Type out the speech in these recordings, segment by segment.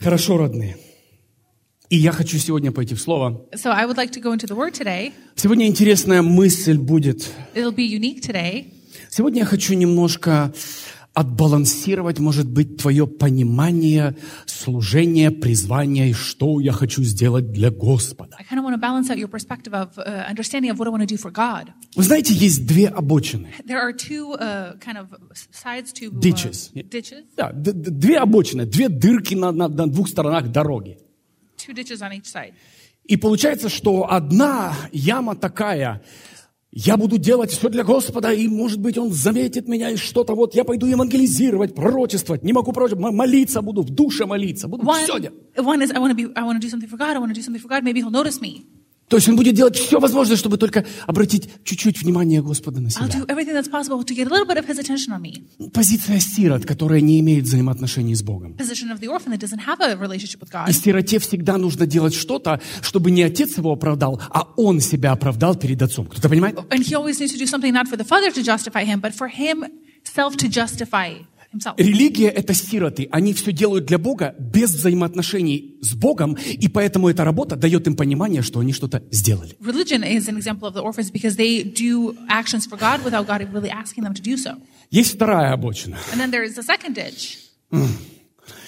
Хорошо, родные. И я хочу сегодня пойти в Слово. So I would like to go into the Word today. Сегодня интересная мысль будет. It'll be unique today. Сегодня я хочу немножко отбалансировать, может быть, твое понимание служения, призвания и что я хочу сделать для Господа. Of uh. Вы знаете, есть две обочины. There are two uh, kind of sides to uh, Ditches. ditches, Да, д- д- две обочины, две дырки на, на- на двух сторонах дороги. two ditches on each side. И получается, что одна яма такая, я буду делать все для Господа, и, может быть, Он заметит меня, и что-то вот, я пойду евангелизировать, пророчествовать, не могу пророчествовать, молиться буду, в душе молиться, буду One, все делать. one is I want to be I want to do something for God. I want to do something for God. Maybe He'll notice me. То есть Он будет делать все возможное, чтобы только обратить чуть-чуть внимание Господа на себя. Позиция сирот, которая не имеет взаимоотношений с Богом. И сироте всегда нужно делать что-то, чтобы не отец его оправдал, а он себя оправдал перед отцом. Кто-то понимает? And he always needs to do something not for the father to justify him, but for himself to justify himself. Религия — это сироты. Они все делают для Бога без взаимоотношений с Богом, и поэтому эта работа дает им понимание, что они что-то сделали. Religion is an example of the orphans because they do actions for God without God really asking them to do so. Есть вторая обочина. And then there is the second ditch.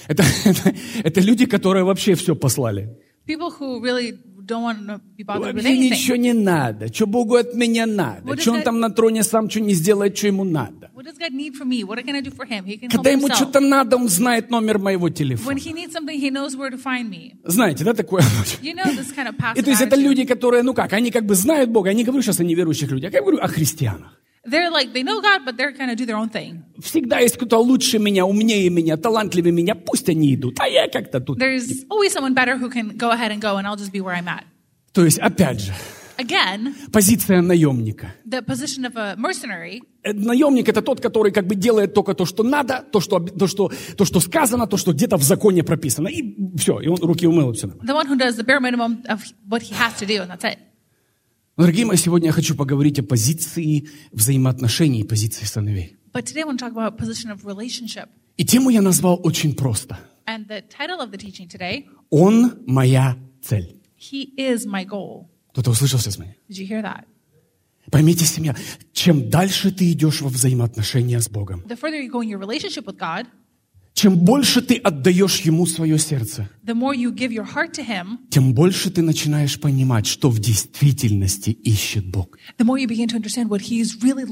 Это, это, это люди, которые вообще все послали. People who really don't want to be bothered with Вообще ничего не надо. Что Богу от меня надо? Что он там на троне сам что не сделает, что ему надо? What does God need from me? What can I do for him? He can help Когда ему что-то надо, он знает номер моего When телефона. he needs something, he knows where to find me. Знаете, да, такое? You know this kind of И то есть это люди, которые, ну как, они как бы знают Бога. Я не говорю сейчас о неверующих людях, я говорю о христианах. They're like, they know God, but they're kind of do their own thing. Всегда есть кто-то лучше меня, умнее меня, талантливее меня. Пусть они идут, а я как-то тут. There's always someone better who can go ahead and go, and I'll just be where I'm at. То есть, опять же, Again, позиция наемника. the position of a mercenary Э, Наемник это тот, который как бы делает только то, что надо, то, что, то, что, то, что сказано, то, что где-то в законе прописано. И все, и он руки умыл, и все the one who does the bare minimum of what he has to do, and that's it. Дорогие мои, сегодня я хочу поговорить о позиции взаимоотношений, позиции сыновей. But today I want to talk about position of relationship. И тему я назвал очень просто. And the title of the teaching today, Он моя цель. He is my goal. Кто-то услышал сейчас меня? Did you hear that? Поймите, семья, чем дальше ты идешь во взаимоотношения с Богом, The further you go in your relationship with God, чем больше ты отдаешь Ему свое сердце, Him, тем больше ты начинаешь понимать, что в действительности ищет Бог. really.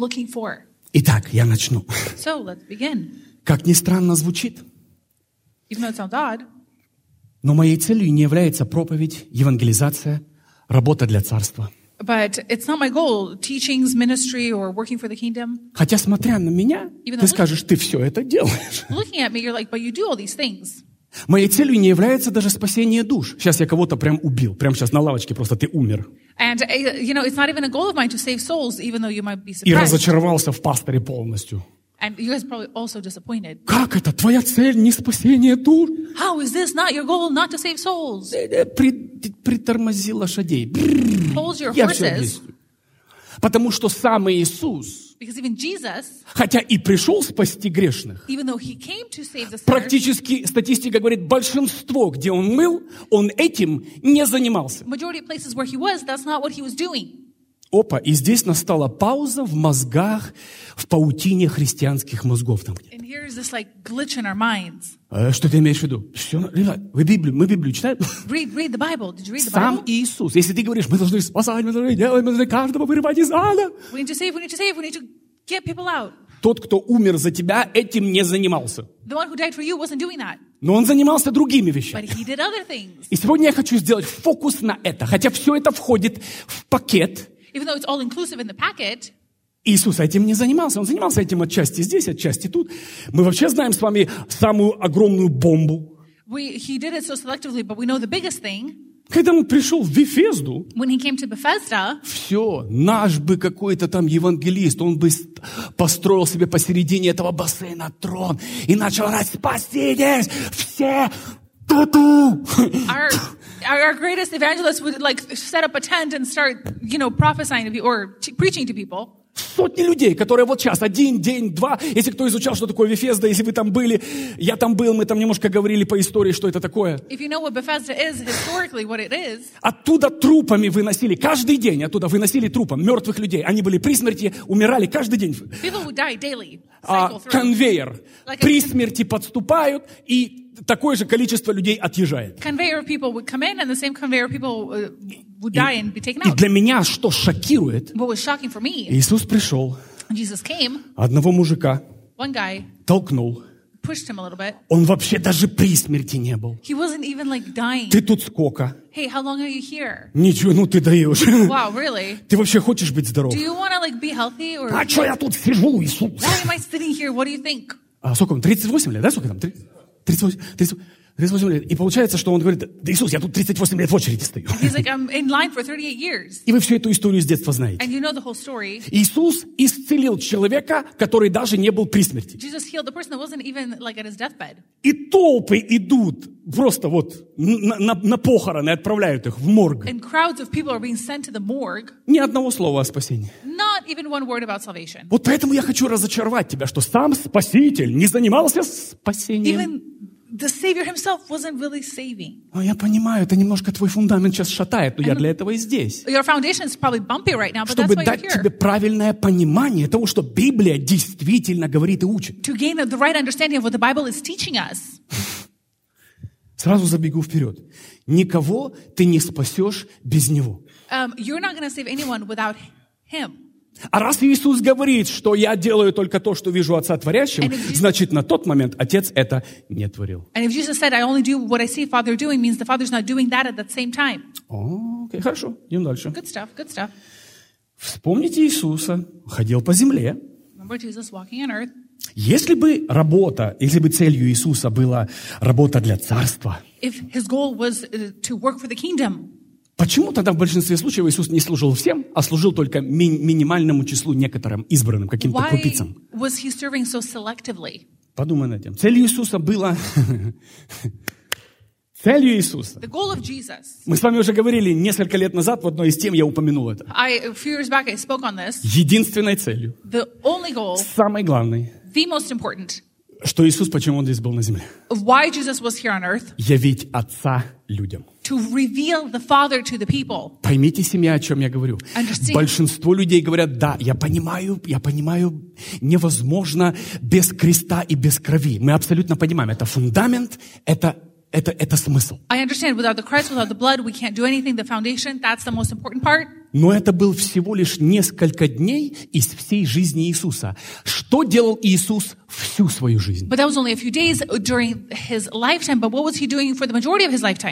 Итак, я начну. So let's begin. Как ни странно звучит, odd, но моей целью не является проповедь, евангелизация, работа для царства. But it's not my goal, teachings, ministry, or working for the kingdom. Хотя, смотря на меня, Именно ты скажешь, ты все это делаешь. Looking at me, you're like, but you do all these things. Моей целью не является даже спасение душ. Сейчас я кого-то прям убил. Прям сейчас на лавочке просто ты умер. And, uh, you know, it's not even a goal of mine to save souls, even though you might be И разочаровался в пасторе полностью. And you guys probably also disappointed. Как это? Твоя цель не спасение душ? How is this not your goal, not to save souls? Э, э, при- притормози лошадей. Hold your horses. Потому что сам Иисус, because even Jesus, хотя и пришел спасти грешных, even though he came to save the sinners, практически статистика говорит, большинство, где он мыл, он этим не занимался. majority of places where he was, that's not what he was doing. Опа, и здесь настала пауза в мозгах, в паутине христианских мозгов. Там. like. Э, Что ты имеешь в виду? Все, ребят, вы Библию, мы Библию читаем? Read, read the Bible. Did you read the Сам Bible? Иисус. Если ты говоришь, мы должны спасать, мы должны делать, мы должны каждого вырывать из ада. We need to save, we need to save, we need to get people out. Тот, кто умер за тебя, этим не занимался. The one who died for you wasn't doing that, Но он занимался другими вещами. И сегодня я хочу сделать фокус на это. Хотя все это входит в пакет. Even though it's all inclusive in the packet, Иисус этим не занимался. Он занимался этим отчасти здесь, отчасти тут. Мы вообще знаем с вами самую огромную бомбу. we, he did it so selectively, but we know the biggest thing, Когда он пришел в Вифезду, when he came to Bethesda, все, наш бы какой-то там евангелист, он бы ст- построил себе посередине этого бассейна трон и начал орать, спаситесь, все, ту-ту. our, our greatest evangelist would like set up a tent and start, you know, prophesying to people or preaching to people. Сотни людей, которые вот сейчас, один день, два, если кто изучал, что такое Вефезда, если вы там были, я там был, мы там немножко говорили по истории, что это такое. If you know is, historically what it is, Оттуда трупами выносили, каждый день оттуда выносили трупом мертвых людей. Они были при смерти, умирали каждый день. people would die daily, А, конвейер. Like При смерти подступают, и такое же количество людей отъезжает. Conveyor of people would come in, and the same conveyor of people uh, would die and be taken И out. для меня что шокирует, What was shocking for me, Иисус пришел, came, одного мужика one guy толкнул. pushed him a little bit. Он вообще даже при смерти не был. He wasn't even like dying. Ты тут сколько? Hey, how long are you here? Ничего, ну ты даешь. Wow, really? Ты вообще хочешь быть здоров? Do you want to like be healthy or А что я тут сижу, Иисус? why am I sitting here? What do you think? А сколько он? 38 лет, да? Сколько там? Три- 38, 38, 38 лет. И получается, что он говорит, да Иисус, я тут 38 лет в очереди стою. Like, I'm in line for 38 years. И вы всю эту историю с детства знаете. And you know the whole story. Иисус исцелил человека, который даже не был при смерти. Even like. И толпы идут просто вот на, на- на похороны, отправляют их в морг. And crowds of people are being sent to the morgue. Ни одного слова о спасении. Not even one word about salvation. Вот поэтому я хочу разочаровать тебя, что сам Спаситель не занимался спасением. Even the Savior himself wasn't really saving. Но я понимаю, это немножко твой фундамент сейчас шатает, но я для этого и здесь. Your foundation is probably bumpy right now, but that's Чтобы why you're дать here. тебе правильное понимание того, что Библия действительно говорит и учит. To gain the right understanding of what the Bible is teaching us. Сразу забегу вперед. Никого ты не спасешь без Него. Um, you're not going to save anyone without Him. А раз Иисус говорит, что я делаю только то, что вижу Отца творящим, Jesus- значит, на тот момент Отец это не творил. О, окей, хорошо, идем дальше. Good stuff, good stuff. Вспомните Иисуса, ходил по земле. Remember Jesus walking on earth. Если бы работа, если бы целью Иисуса была работа для царства, If his goal was uh, to work for the kingdom, почему тогда в большинстве случаев Иисус не служил всем, а служил только ми- минимальному числу некоторым избранным, каким-то why крупицам? was he serving so selectively? Подумай над этим. Целью Иисуса было... Целью Иисуса. The goal of Jesus. Мы с вами уже говорили несколько лет назад, в одной из тем я упомянул это. I, a few years back, I spoke on this. Единственной целью, The only goal, самой главной, the most important, что Иисус, почему Он здесь был на земле? why Jesus was here on earth, Явить Отца людям. To reveal the Father to the people. Поймите, семья, о чем я говорю. Understand. Большинство людей говорят, да, я понимаю, я понимаю, невозможно без креста и без крови. Мы абсолютно понимаем, это фундамент, это, это, это смысл. I understand without the Christ, without the blood, we can't do anything. The foundation, that's the most important part. Но это был всего лишь несколько дней из всей жизни Иисуса. Что делал Иисус всю свою жизнь?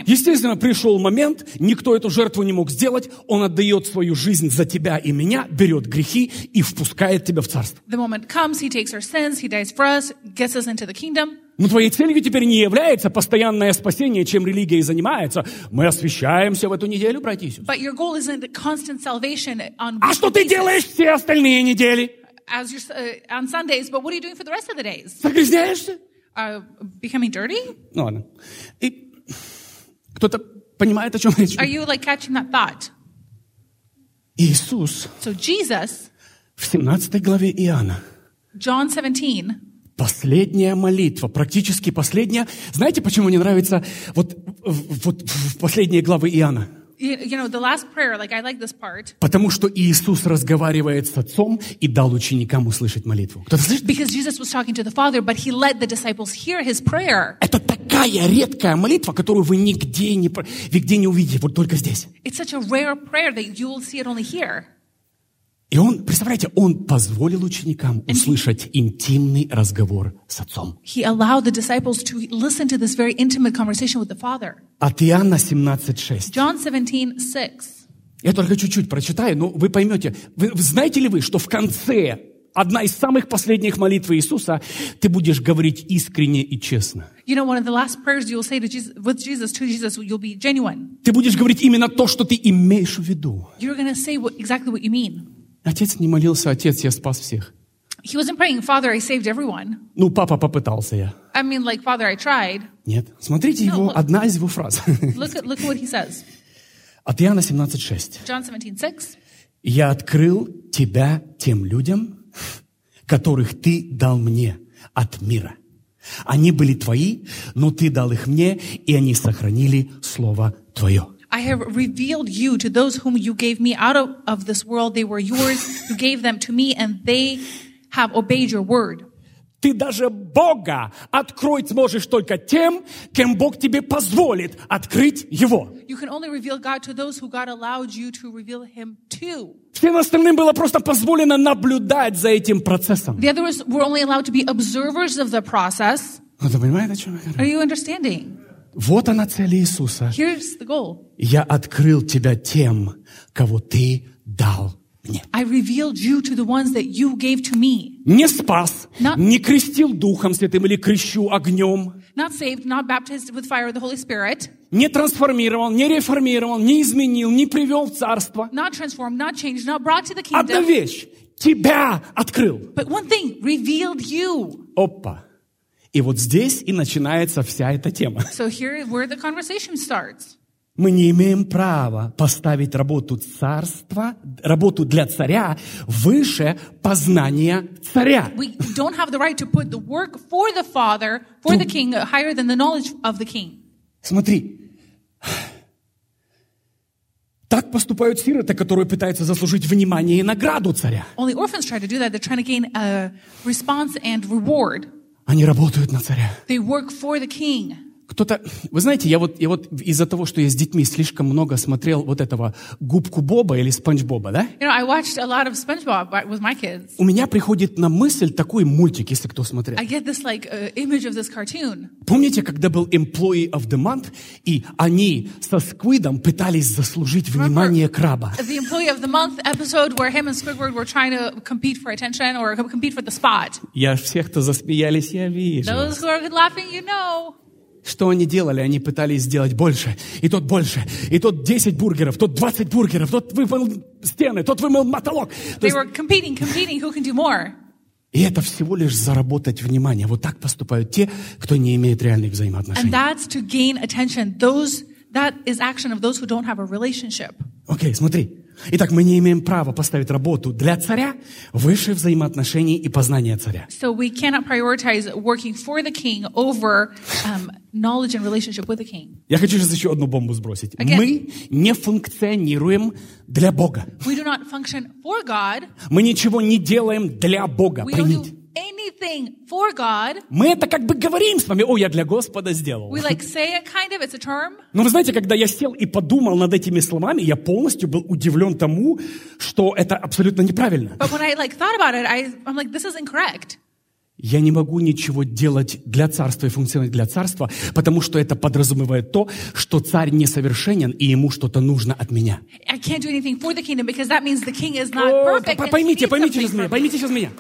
Естественно, пришел момент, никто эту жертву не мог сделать, он отдает свою жизнь за тебя и меня, берет грехи и впускает тебя в царство. The moment comes, he takes our sins, he dies for us, gets us into the kingdom. Но твоей целью теперь не является постоянное спасение, чем религия и занимается. Мы освещаемся в эту неделю, братья и сестры. But your goal isn't constant salvation on А что ты делаешь все остальные недели? as you're, uh, on Sundays, but what are you doing for the rest of the days? Загрязняешься? Uh, becoming dirty? Ну ладно. И кто-то понимает, о чем речь? Are you like catching that thought? Иисус So Jesus, в 17 главе Иоанна John 17, Последняя молитва, практически последняя. Знаете, почему мне нравится вот, вот в последние главы Иоанна? you, know, the last prayer, like I like this part Потому что Иисус разговаривает с Отцом и дал ученикам услышать молитву. Кто-то слышит? because Jesus was talking to the Father, but he let the disciples hear his prayer. Это такая редкая молитва, которую вы нигде не, нигде не увидите, вот только здесь. It's such a rare prayer that you will see it only here. И он, представляете, он позволил ученикам услышать интимный разговор с Отцом. He allowed the disciples to listen to this very intimate conversation with the Father. От Иоанна 17.6. John 17, 6. Я только чуть-чуть прочитаю, но вы поймете. Вы знаете ли вы, что в конце одна из самых последних молитв Иисуса, ты будешь говорить искренне и честно. You know, one of the last prayers you'll say to Jesus, with Jesus, to Jesus, you'll be genuine. Ты будешь говорить именно то, что ты имеешь в виду. You're going to say what, exactly what you mean. Отец не молился, отец, я спас всех. He wasn't praying, Father, I saved everyone. Ну, папа попытался я. I mean, like, Father, I tried. Нет. Смотрите его, look. одна из его фраз. Look at, look at what he says. От Иоанна 17.6. John 17, 6. Я открыл тебя тем людям, которых ты дал мне от мира. Они были твои, но ты дал их мне, и они сохранили слово твое. I have revealed you to those whom you gave me out of, of this world. They were yours. You gave them to me, and they have obeyed your word. Ты даже Бога откроить сможешь только тем, кем Бог тебе позволит открыть Его. You can only reveal God to those who God allowed you to reveal Him to. Всем остальным было просто позволено наблюдать за этим процессом. The others were only allowed to be observers of the process. Ну, Вы понимаете, о чем я Are говорю? Вот она цель Иисуса. Here's the goal. Я открыл тебя тем, кого ты дал мне. I revealed you to the ones that you gave to me. Не спас, На- не крестил Духом Святым или крещу огнем, Not saved, not baptized with fire of the Holy Spirit, не трансформировал, не реформировал, не изменил, не привел в царство. not transformed, not changed, not brought to the Одна вещь. Тебя открыл. But one thing, revealed you. Опа. И вот здесь и начинается вся эта тема. So here where the conversation starts. Мы не имеем права поставить работу царства, работу для царя выше познания царя. We don't have the right to put the work for the Father, for the King, uh, higher than the knowledge of the King. Смотри. Так поступают сироты, которые пытаются заслужить внимание и награду царя. Only orphans try to do that. They're trying to gain a response and reward. Они работают на царя. They work for the King. Кто-то, вы знаете, я вот, я вот из-за того, что я с детьми слишком много смотрел вот этого губку Боба или Спанч Боба, да? You know, I watched a lot of SpongeBob with my kids. У меня приходит на мысль такой мультик, если кто смотрел. I get this like uh, image of this cartoon. Помните, когда был Employee of the Month, и они со Сквидом пытались заслужить внимание краба? The Employee of the Month episode where him and Squidward were trying to compete for attention or compete for the spot. Я всех, кто засмеялись, я вижу. Those who are laughing, you know. Что они делали? Они пытались сделать больше, и тот больше, и тот 10 бургеров, тот 20 бургеров, тот вымыл стены, тот вымыл потолок. То They were competing, competing, who can do more. и это всего лишь заработать внимание. Вот так поступают те, кто не имеет реальных And взаимоотношений. that's to gain attention. Those, that is action of those who don't have a relationship. Окей, смотри. Итак, мы не имеем права поставить работу для царя выше взаимоотношений и познания царя. So we cannot prioritize working for the king over um, knowledge and relationship with the king. Я хочу сейчас еще одну бомбу сбросить. Again. Мы не функционируем для Бога. We do not function for God. Мы ничего не делаем для Бога. We Поймите. Anything for God. Мы это как бы говорим с вами, о, я для Господа сделал. We like say it kind of, it's a term. Но вы знаете, когда я сел и подумал над этими словами, я полностью был удивлен тому, что это абсолютно неправильно. But when I like thought about it, I, I'm like, this is incorrect. Я не могу ничего делать для царства и функционировать для царства, потому что это подразумевает то, что царь несовершенен и ему что-то нужно от меня. I can't do anything for the kingdom because that means the king is not О, perfect. по- and he Поймите, поймите сейчас меня, поймите сейчас меня.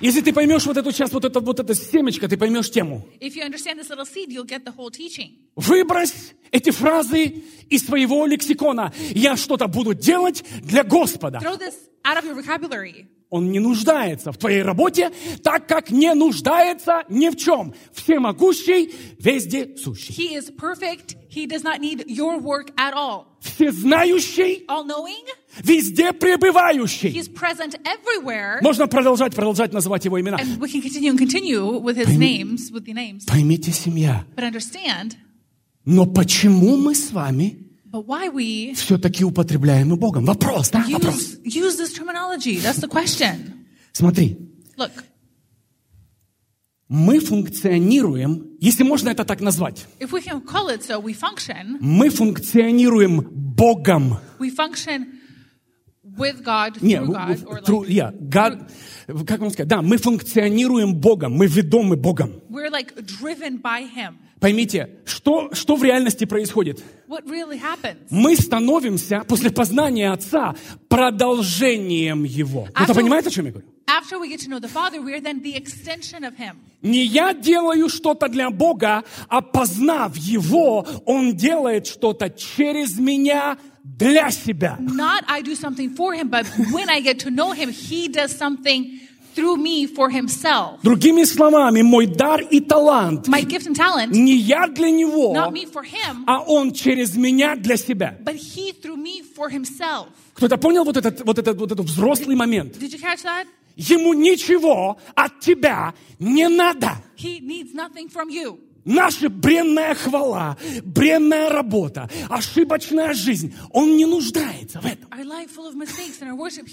Если ты поймешь вот эту часть, вот это, вот это семечко, ты поймешь тему. If you understand this little seed, you'll get the whole teaching. Выбрось эти фразы из своего лексикона. Я что-то буду делать для Господа. Он не нуждается в твоей работе, так как не нуждается ни в чем. Всемогущий, везде сущий. He is perfect. He does not need your work at all. Всезнающий, All-knowing. везде пребывающий. He's present everywhere. Можно продолжать, продолжать называть его имена. And we can continue and continue with his names, with the names. Поймите, семья, But understand, но почему мы с вами все-таки употребляем и Богом? Вопрос, да? Вопрос. use, use this terminology? That's the question. Смотри, Look, мы функционируем, если можно это так назвать, if we can call it so, we function. мы функционируем Богом. We function with God, through God, or тру- like, я, God- как вам сказать? Да, мы функционируем Богом, мы ведомы Богом. we're like driven by Him. Поймите, что, что в реальности происходит? Really? Мы становимся после познания Отца продолжением Его. А Кто-то то- понимает, о чем я говорю? After we get to know the Father, we are then the extension of Him. Не я делаю что-то для Бога, а познав Его, Он делает что-то через меня для себя. Not I do something for Him, but when I get to know Him, He does something through me for himself. Другими словами, мой дар и талант My gift and talent, не я для него, not me for him, а он через меня для себя. but he through me for himself. Кто-то понял вот этот, вот этот, вот этот взрослый момент? Did you catch that? Ему ничего от тебя не надо. He needs nothing from you. Наша бренная хвала, бренная работа, ошибочная жизнь, он не нуждается в этом. Worship.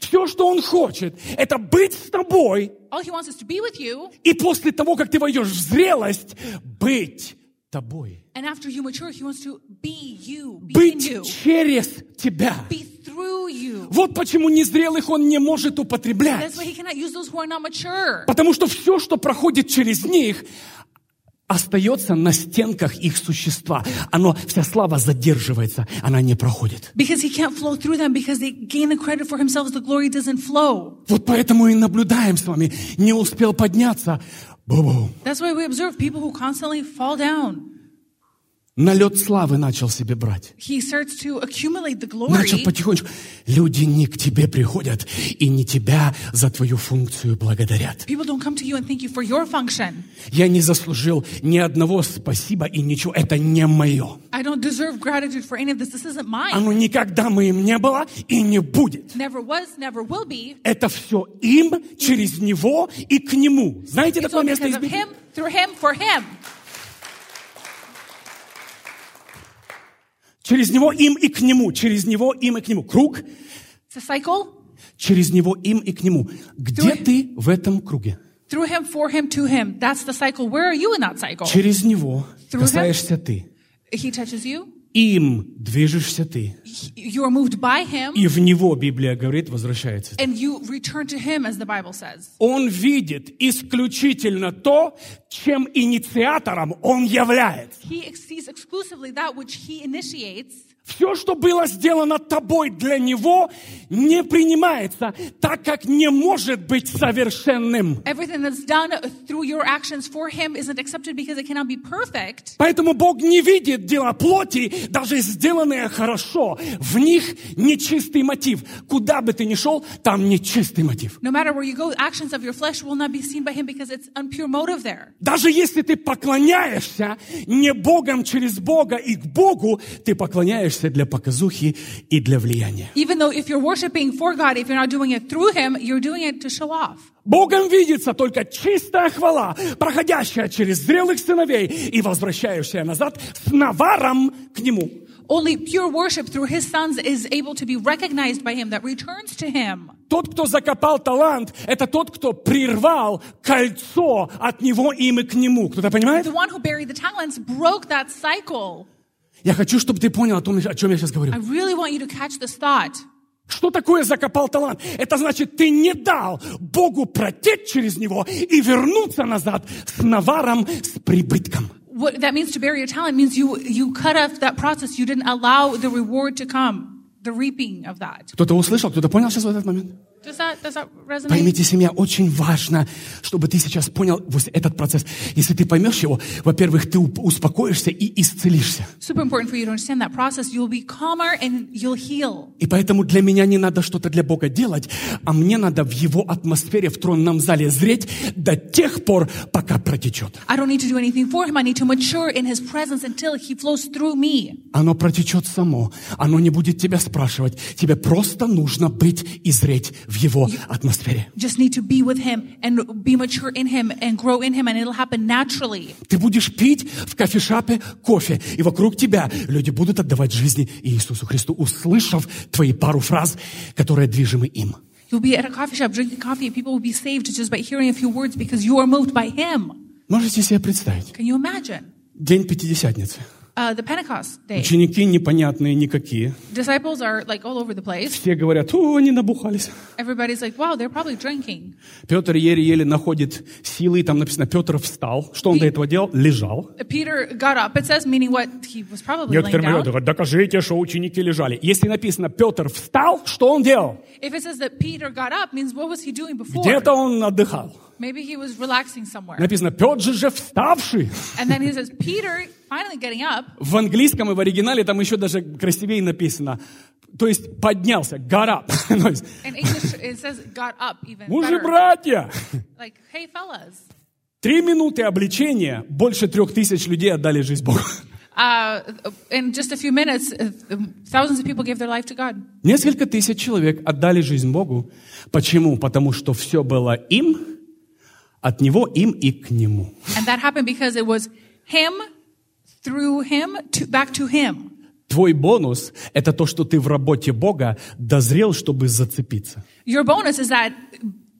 Все, что он хочет, это быть с тобой, All he wants is to be with you, и после того, как ты войдешь в зрелость, быть тобой. mature, be you, be Быть через тебя. be. Вот почему незрелых он не может употреблять. Потому что все, что проходит через них, остается на стенках их существа. Оно, вся слава задерживается, она не проходит. Them. Вот поэтому и наблюдаем с вами. Не успел подняться. Бу-бу. That's why we observe people who constantly fall down. Налет славы начал себе брать. Начал потихонечку. Люди не к тебе приходят и не тебя за твою функцию благодарят. You. Я не заслужил ни одного спасибо и ничего. Это не мое. This. This. Оно никогда моим не было и не будет. Never was, never. Это все им, через него и к нему. Знаете It's такое место из Библии? him, through him, for him. Через него им и к нему. Через него им и к нему. Круг. Через него им и к нему. Где Through- ты в этом круге? Through him, for him, to him. That's the cycle. Where are you in that cycle? Через него Through him? касаешься ты. He touches you. Им движешься ты. You are moved by him. И в него, Библия говорит, возвращается. And you return to him, as the Bible says. Он видит исключительно то, чем инициатором он является. He sees exclusively that which he initiates. Все, что было сделано тобой для него, не принимается, так как не может быть совершенным. Everything that's done through your actions for him isn't accepted because it cannot be perfect. Поэтому Бог не видит дела плоти, даже сделанные хорошо. В них нечистый мотив. Куда бы ты ни шел, там нечистый мотив. No matter where you go, actions of your flesh will not be seen by him because it's unpure motive there. Даже если ты поклоняешься не Богом через Бога и к Богу, ты поклоняешься для показухи и для влияния. Even though if you're worshiping for God, if you're not doing it through him, you're doing it to show off. Богом видится только чистая хвала, проходящая через зрелых сыновей и возвращающая назад с наваром к Нему. Only pure worship through his sons is able to be recognized by him, that returns to him. Тот, кто закопал талант, это тот, кто прервал кольцо от него им и к нему. Кто-то понимает? The one who buried the talents broke that cycle. Я хочу, чтобы ты понял о том, о чем я сейчас говорю. I really want you to catch this thought. Что такое закопал талант? Это значит, ты не дал Богу протечь через него и вернуться назад с наваром, с прибытком. What that means to bury your talent means you, you cut off that process. You didn't allow the reward to come, the reaping of that. Кто-то услышал, кто-то понял сейчас в этот момент? Does that, does that resonate? Поймите, семья, очень важно, чтобы ты сейчас понял вот этот процесс. Если ты поймешь его, во-первых, ты успокоишься и исцелишься. Super important for you to understand that process. You'll be calmer and you'll heal. И поэтому для меня не надо что-то для Бога делать, а мне надо в Его атмосфере, в тронном зале зреть до тех пор, пока протечет. I don't need to do anything for him. I need to mature in his presence until he flows through me. Оно протечет само, оно не будет тебя спрашивать. Тебе просто нужно быть и зреть в Его атмосфере. Ты будешь пить в кофешапе кофе, и вокруг тебя люди будут отдавать жизни Иисусу Христу, услышав твои пару фраз, которые движимы им. You'll be at a coffee shop drinking coffee and people will be saved just by hearing a few words because you are moved by him. Можете себе представить? Can you imagine? День Пятидесятницы. Uh, the Pentecost day. Ученики непонятные никакие. Disciples are like all over the place. Все говорят, о, они набухались. Everybody's like, wow, they're probably drinking. Петр еле-еле находит силы, и там написано, Петр встал. Что он до этого делал? Лежал. Peter got up. It says, meaning what? He was probably laying Некоторые down. говорят, докажите, что ученики лежали. Если написано, Петр встал, что он делал? If it says that Peter got up, means what was he doing before? Где-то он отдыхал. Maybe he was relaxing somewhere. Написано, Петр же вставший. And then he says, Peter finally getting up. В английском и в оригинале там еще даже красивее написано. То есть поднялся, got up. Есть, In English, it says got up even Мужи, братья, Like, hey, fellas. три минуты обличения, больше трех тысяч людей отдали жизнь Богу. Uh, in just a few minutes, uh, thousands of people gave their life to God. Несколько тысяч человек отдали жизнь Богу. Почему? Потому что все было им, от Него, им и к Нему. And that happened because it was Him, through Him, to, back to Him. Твой бонус – это то, что ты в работе Бога дозрел, чтобы зацепиться. Your bonus is that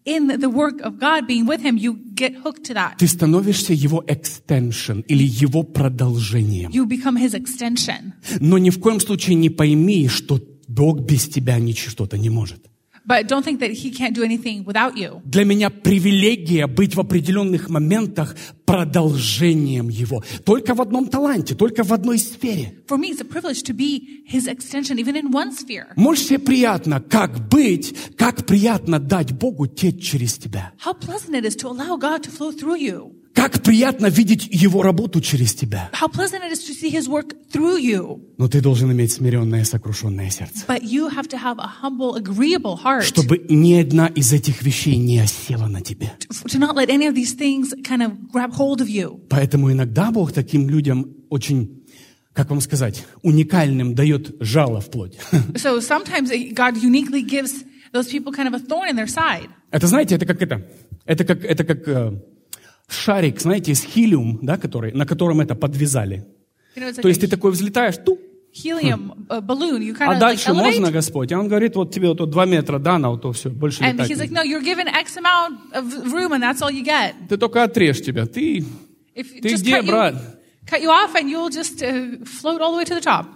in the work of God, being with Him, you get hooked to that. Ты становишься Его экстеншн или Его продолжением. You become His extension. Но ни в коем случае не пойми, что Бог без тебя ничего-то не может. But don't think that He can't do anything without you. Для меня привилегия быть в определенных моментах продолжением Его. Только в одном таланте, только в одной сфере. For me, it's a privilege to be His extension, even in one sphere. Можешь себе приятно, как быть, как приятно дать Богу течь через тебя. How pleasant it is to allow God to flow through you. Как приятно видеть Его работу через тебя. How pleasant it is to see His work through you. Но ты должен иметь смиренное, сокрушенное сердце. But you have to have a humble, agreeable heart Чтобы ни одна из этих вещей не осела на тебе. to not let any of these things kind of grab hold of you. Поэтому иногда Бог таким людям очень, как вам сказать, уникальным дает жало в плоть. So sometimes God uniquely gives those people kind of a thorn in their side. Это, знаете, это как это, это как, это как э, шарик, знаете, из хелиум, да, который, на котором это подвязали. You know, it's То like есть ты такой взлетаешь, ту, helium uh, balloon. You kind а of like дальше можно, elevate. Господь. А он говорит, вот тебе вот два метра дано, вот то все, больше And летать he's like, no, you're given X amount of room and that's all you get. Ты только отрежь тебя. Ты, If ты где, cut you, брат? cut you off and you'll just uh, float all the way to the top.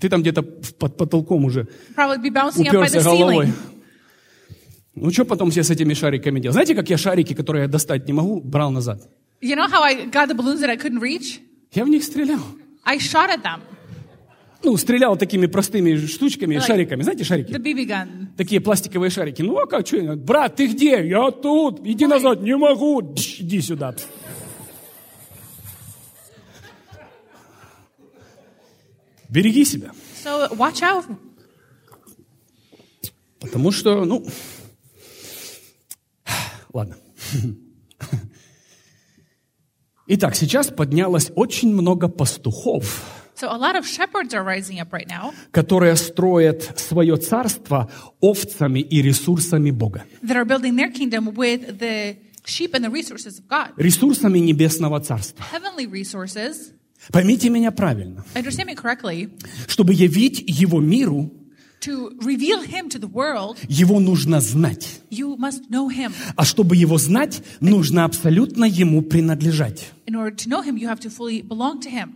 Ты там где-то под потолком уже Probably be bouncing up by the головой. ceiling. Ну, что потом все с этими шариками делать? Знаете, как я шарики, которые я достать не могу, брал назад? You know how I got the balloons that I couldn't reach? Я в них стрелял. I shot at them. Ну, стрелял такими простыми штучками, Like- шариками. Знаете, The шарики? BB gun. Такие пластиковые шарики. Ну, а как, что? Брат, ты где? Я тут. Иди назад. Не могу. Дш, Иди сюда. Береги себя. So watch out. Потому что, ну... Ладно. Итак, сейчас поднялось очень много пастухов, So a lot of shepherds are rising up right now которые строят свое царство овцами и ресурсами Бога. that are building their kingdom with the sheep and the resources of God. Ресурсами небесного царства. Heavenly resources. Поймите меня правильно. Understand me correctly. Чтобы явить его миру, To reveal Him to the world, его нужно знать. you must know Him. А чтобы его знать, нужно абсолютно ему принадлежать. In order to know Him, you have to fully belong to Him.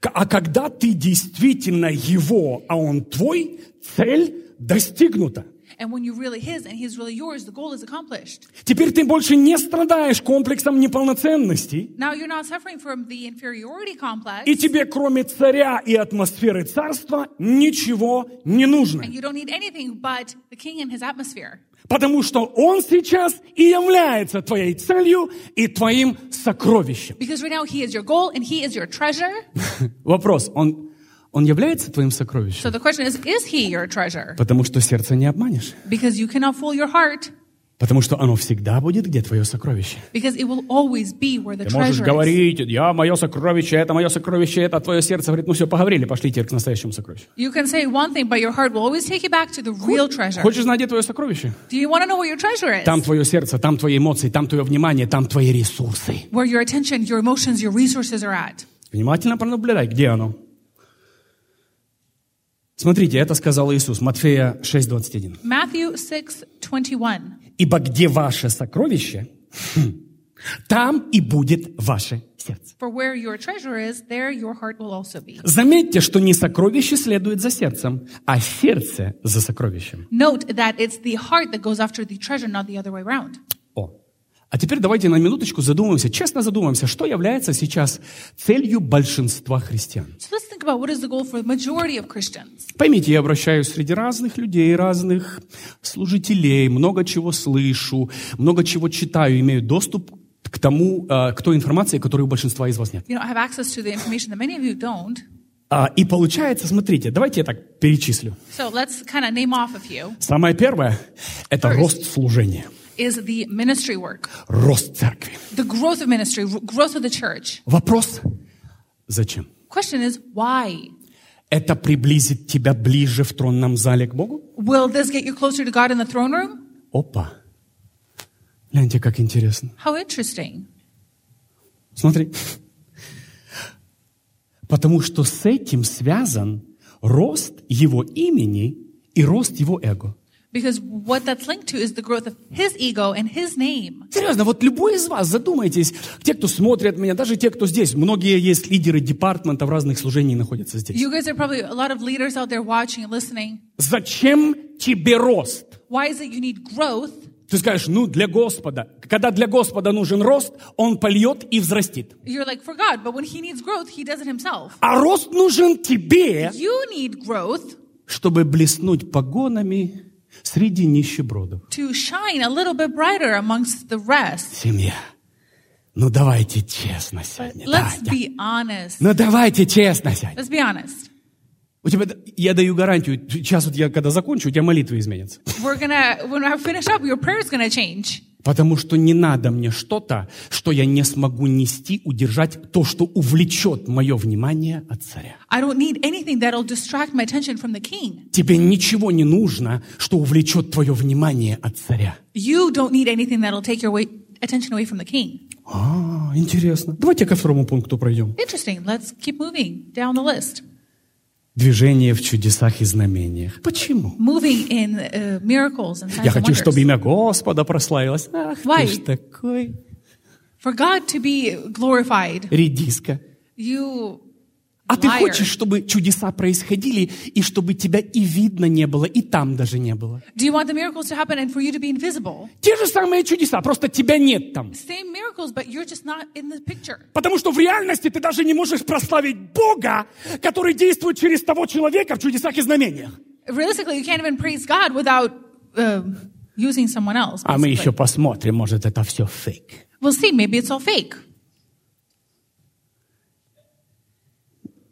К- А когда ты действительно его, а он твой, цель достигнута. And when you're really His and He's really yours, the goal is accomplished. Теперь ты больше не страдаешь комплексом неполноценности, Now you're not suffering from the inferiority complex, и тебе кроме царя и атмосферы царства ничего не нужно. and you don't need anything but the King and His atmosphere. Потому что он сейчас и является твоей целью и твоим сокровищем. Because right now He is your goal and He is your treasure. Вопрос, он, он является твоим сокровищем? So the question is, is He your treasure? Потому что сердце не обманешь. Because you cannot fool your heart, Потому что оно всегда будет, где твое сокровище. because it will always be where the Ты можешь говорить, я мое сокровище, это мое сокровище, это твое сердце. Говорит, ну все, поговорили, пошли теперь к настоящему сокровищу. Thing. Хочешь знать, где твое сокровище? Do you want to know where your treasure is? Там твое сердце, там твои эмоции, там твое внимание, там твои ресурсы. Where your your emotions, your resources are at. Внимательно пронаблюдай, где оно. Смотрите, это сказал Иисус, Матфея 6:21. Matthew 6, 21. Ибо где ваше сокровище, хм, там и будет ваше сердце. For where your treasure is, there your heart will also be. Заметьте, что не сокровище следует за сердцем, а сердце за сокровищем. Note that it's the heart that goes after the treasure, not the other way around. А теперь давайте на минуточку задумаемся, честно задумаемся, что является сейчас целью большинства христиан. Поймите, я обращаюсь среди разных людей, разных служителей, много чего слышу, много чего читаю, имею доступ к тому, э, к той информации, которой у большинства из вас нет. А, и получается, смотрите, давайте я так перечислю. So let's kind of name off a few. Самое первое – это First. рост служения, Is the ministry work, рост церкви. the growth of ministry, growth of the church. Вопрос – зачем? Question is why? Это приблизит тебя ближе в тронном зале к Богу? Will this get you closer to God in the throne room? Опа! Гляньте, как интересно. How interesting. Смотри. Потому что с этим связан рост его имени и рост его эго. Because what that's linked to is the growth of his ego and his name. Серьезно, вот любой из вас, задумайтесь, те, кто смотрят меня, даже те, кто здесь, многие есть лидеры департаментов разных служений находятся здесь. You guys are probably a lot of leaders out there watching and listening. Зачем тебе рост? Why is it you need growth? Ты скажешь, ну, для Господа. Когда для Господа нужен рост, Он польет и взрастит. You're like, for God, but when he needs growth, he does it himself. А рост нужен тебе, You need growth чтобы блеснуть погонами среди нищебродов. to shine a little bit brighter amongst the rest. Семья. Ну, давайте честно сегодня. Let's Давайте. be honest. Ну, давайте честно сегодня. Let's be honest. У тебя, я даю гарантию, сейчас вот я когда закончу, у тебя молитвы изменятся. We're gonna, when I finish up, your prayer is gonna change. Потому что не надо мне что-то, что я не смогу нести, удержать то, что увлечет мое внимание от царя. Тебе ничего не нужно, что увлечет твое внимание от царя. You don't need anything that'll take your way, attention away from the king. А, интересно. Давайте ко второму пункту пройдем. Interesting. Let's keep moving down the list. Движение в чудесах и знамениях. Почему? Moving in uh, miracles and signs Я and хочу, чтобы имя Господа прославилось. Ах, Why? ты ж такой For God to be glorified, редиска. you А ты хочешь, чтобы чудеса происходили, и чтобы тебя и видно не было, и там даже не было. Те же самые чудеса, просто тебя нет там. Потому что в реальности ты даже не можешь прославить Бога, который действует через того человека в чудесах и знамениях. Um, using someone else. А мы еще посмотрим, может, это все фейк. We'll see. Maybe it's all fake.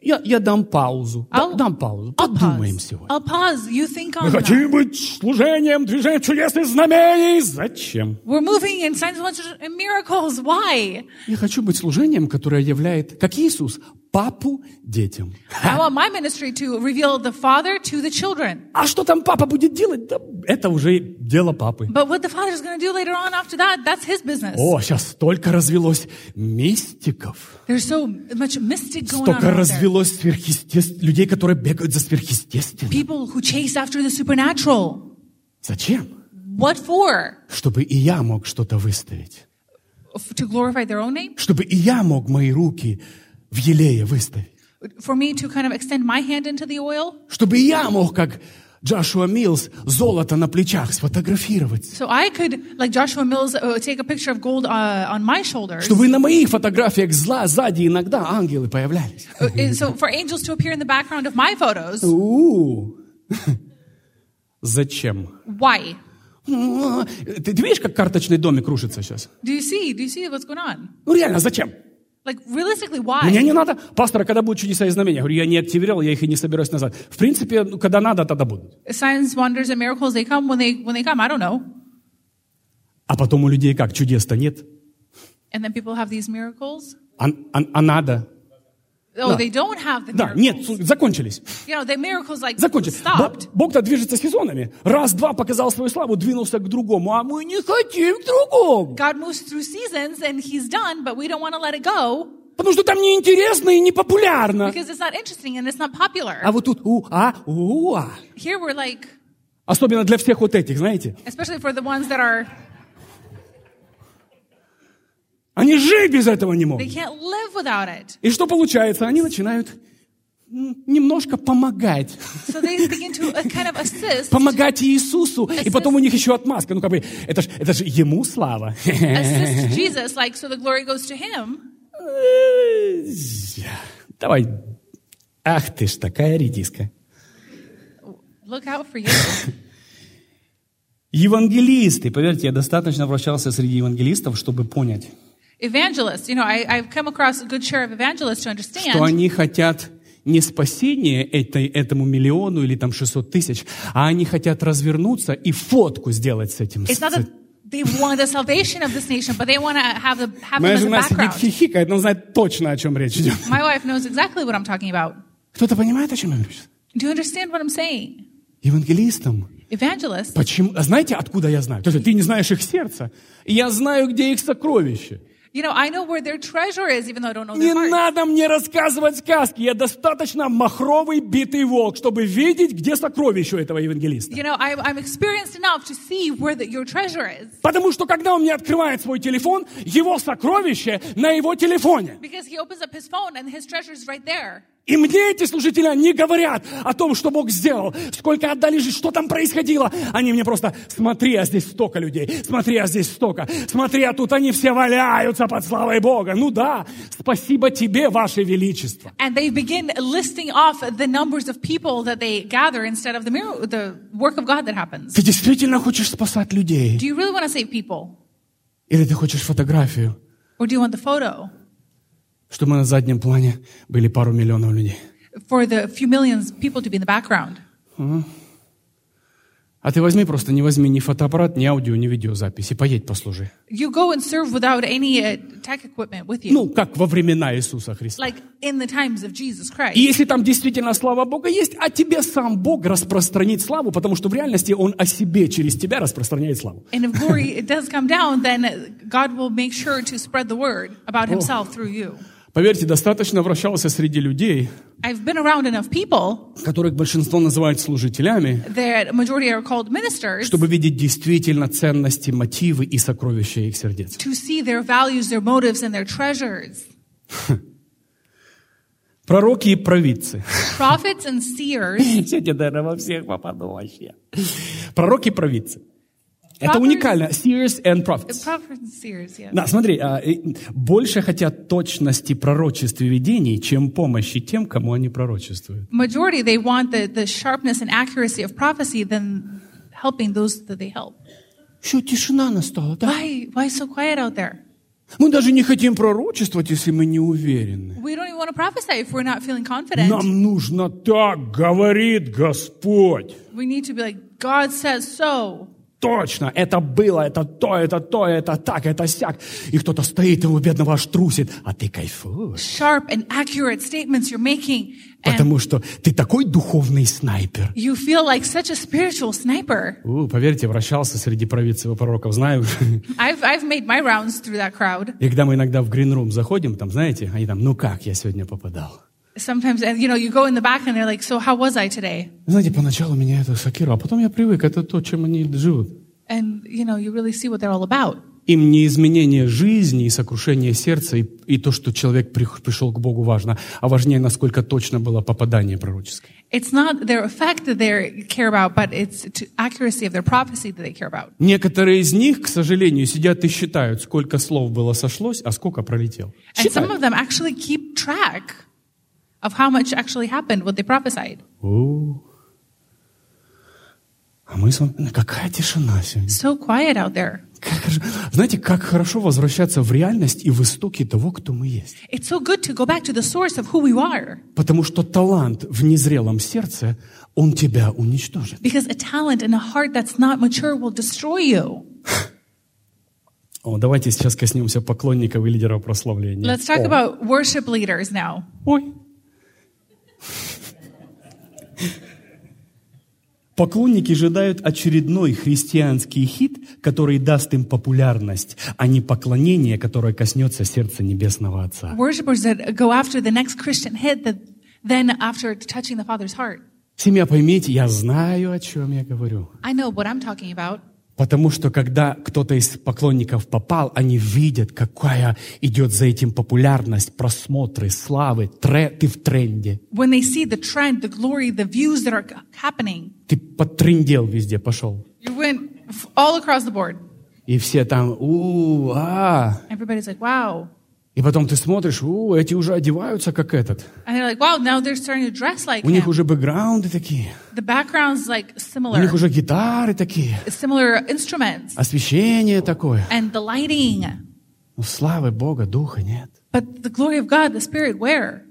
Я, я дам паузу. I'll- дам паузу. Подумаем сегодня. I'll pause. You think Мы on that. хотим быть служением, движением чудес и знамений. Зачем? We're moving in signs, wonders, and miracles. Why? Я хочу быть служением, которое являет, как Иисус, папу детям. I want my ministry to reveal the Father to the children. А что там папа будет делать? Да, это уже дело папы. But what the Father's going to do later on after that, that's His business. О, сейчас столько развелось мистиков. There's so much mystic going on Столько there. развелось сверхъестеств... людей, которые бегают за сверхъестественным. People who chase after the supernatural. Зачем? What for? Чтобы и я мог что-то выставить. To glorify their own name? Чтобы и я мог мои руки в елее выставить. For me to kind of extend my hand into the oil? Чтобы я мог, как Джошуа Милс, золото на плечах сфотографировать. So I could, like Joshua Mills, uh, take a picture of gold uh, on my shoulders. Чтобы на моих фотографиях зла сзади иногда ангелы появлялись. Uh, so for angels to appear in the background of my photos. У. Зачем? Why? Ты, ты видишь, как карточный домик рушится сейчас? Do you see? Do you see what's going on? Ну реально, зачем? Like realistically, Мне why? не надо. Пастора, когда будут чудеса и знамения? Я говорю, я не активировал, я их и не собираюсь назад. В принципе, ну, когда надо, тогда будут. Signs, wonders, and miracles, they come when they when they come. I don't know. А потом у людей как, чудес-то нет? And then people have these miracles. А, а- а надо? Oh, Да. they don't have the Да, miracles. нет, закончились. You know, the miracles like Закончились. Бог- Бог-то движется сезонами. Раз-два показал свою славу, двинулся к другому, а мы не хотим к другому. God moves through seasons and He's done, but we don't want to let it go Потому что там неинтересно и не популярно. because it's not interesting and it's not popular. А вот тут у-а, у-а. Here we're like, Особенно для всех вот этих, знаете. especially for the ones that are Они жить без этого не they могут. can't live without it. И что получается? Они начинают немножко помогать. So they begin to uh, kind of assist, Помогать Иисусу. И потом у них еще отмазка. Ну, как бы, это же это ж Ему слава. assist Jesus, like so the glory goes to Him. Давай. Ах ты ж такая редиска. Look out for you. Евангелисты. Поверьте, я достаточно вращался среди евангелистов, чтобы понять, Evangelists, you know, I, I've come across a good share of evangelists to что understand они хотят не спасение этой, этому миллиону или там 600 тысяч, а они хотят развернуться и фотку сделать с этим. It's not that they want the salvation of this nation, but they want to have the have Моя жена сидит background. хихикает, но знает точно, о чем речь идет. My wife knows exactly what I'm talking about. Кто-то понимает, о чем я говорю? Do you understand what I'm saying? Евангелистам. Evangelists. Почему? А знаете, откуда я знаю? Есть ты не знаешь их сердца. Я знаю, где их сокровище. You know, I know where their treasure is, even though I don't know Не heart. надо мне рассказывать сказки. Я достаточно махровый битый волк, чтобы видеть, где сокровище у этого евангелиста. You know, I, I'm experienced enough to see where the, your treasure is. Потому что когда он мне открывает свой телефон, его сокровище на его телефоне. Because he opens up his phone and his treasure is right there. И мне эти служители не говорят о том, что Бог сделал, сколько отдали, жизнь, что там происходило. Они мне просто, смотри, а здесь столько людей, смотри, а здесь столько, смотри, а тут они все валяются под славой Бога. Ну да, спасибо тебе, Ваше Величество. And they begin listing off the numbers of people that they gather instead of the, miracle, the work of God that happens. Ты действительно хочешь спасать людей? Do you really want to save people? Или ты хочешь фотографию, Or do you want the photo чтобы на заднем плане были пару миллионов людей? for the few millions people to be in the background? А ты возьми просто, не возьми ни фотоаппарат, ни аудио, ни видеозапись и поедь послужи. You go and serve without any uh, tech equipment with you, Ну, как во времена Иисуса Христа. like in the times of Jesus Christ. И если там действительно слава Бога есть, а тебе сам Бог распространит славу, потому что в реальности Он о себе через тебя распространяет славу. And if glory does come down, then God will make sure to spread the word about Himself through you. Поверьте, достаточно вращался среди людей, I've been around enough people которых большинство называют служителями, that majority are called ministers чтобы видеть действительно ценности, мотивы и сокровища их сердец. to see their values, their motives, and their treasures. Пророки и провидцы. Prophets and seers. Сегодня, наверное, во всех попаду вообще. Пророки и провидцы. Это уникально. Seers and prophets. Seers, yes. Да, смотри, а, э, больше хотят точности пророчеств и видений, чем помощи тем, кому они пророчествуют. Majority, they want the, the sharpness and accuracy of prophecy than helping those that they help. Что, тишина настала, да? Why, why so quiet out there? Мы даже не хотим пророчествовать, если мы не уверены. We don't even want to prophesy if we're not feeling confident. Нам нужно так, говорит Господь. We need to be like, God says so. Точно, это было, это то, это то, это так, это сяк. И кто-то стоит, его бедного аж трусит, а ты кайфуешь. Sharp and accurate statements you're making. Потому что ты такой духовный снайпер. you feel like such a spiritual sniper. У, поверьте, вращался среди провидцев и пророков, знаю. I've, I've made my rounds through that crowd. И когда мы иногда в грин-рум заходим, там, знаете, они там, ну как я сегодня попадал? Sometimes, and you know, you go in the back and they're like, so how was I today? Знаете, поначалу меня это шокировало, а потом я привык, это то, чем они живут. And, you know, you really see what they're all about. Им не изменение жизни и сокрушение сердца, и, и то, что человек при- пришел к Богу важно, а важнее, насколько точно было попадание пророческое. It's not their effect that they care about, but it's accuracy of their prophecy that they care about. Некоторые из них, к сожалению, сидят и считают, сколько слов было сошлось, а сколько пролетел. And some Считают. of them actually keep track of how much actually happened, what they prophesied. А мы с вами... Какая тишина сегодня. So quiet out there. Как Знаете, как хорошо возвращаться в реальность и в истоки того, кто мы есть. It's so good to go back to the source of who we are. Потому что талант в незрелом сердце, он тебя уничтожит. Because a talent and a heart that's not mature will destroy you. О, давайте сейчас коснемся поклонников и лидеров прославления. Let's talk О. about worship leaders now. Ой. Поклонники ожидают очередной христианский хит, который даст им популярность, а не поклонение, которое коснется сердца Небесного Отца. Семья, поймите, я знаю, о чем я говорю. I know what I'm talking about. Потому что когда кто-то из поклонников попал, они видят, какая идет за этим популярность, просмотры, славы, тре- ты в тренде. When they see the trend, the glory, the views that are happening, Ты подтрендел везде, пошел. you went all across the board. И все там, у, а. Everybody's like, wow. И потом ты смотришь, у, эти уже одеваются как этот. Like, wow, now they're starting to dress like У них him. уже бэкграунды такие. The background's like У них уже гитары такие. similar instruments Освещение такое. and the lighting. Но славы Бога, Духа нет. But the glory of God, the Spirit, where?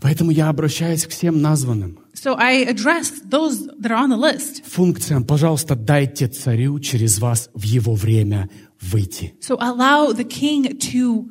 Поэтому я обращаюсь к всем названным So I address those that are on the list. функциям. Пожалуйста, дайте царю через вас в его время выйти. So allow the king to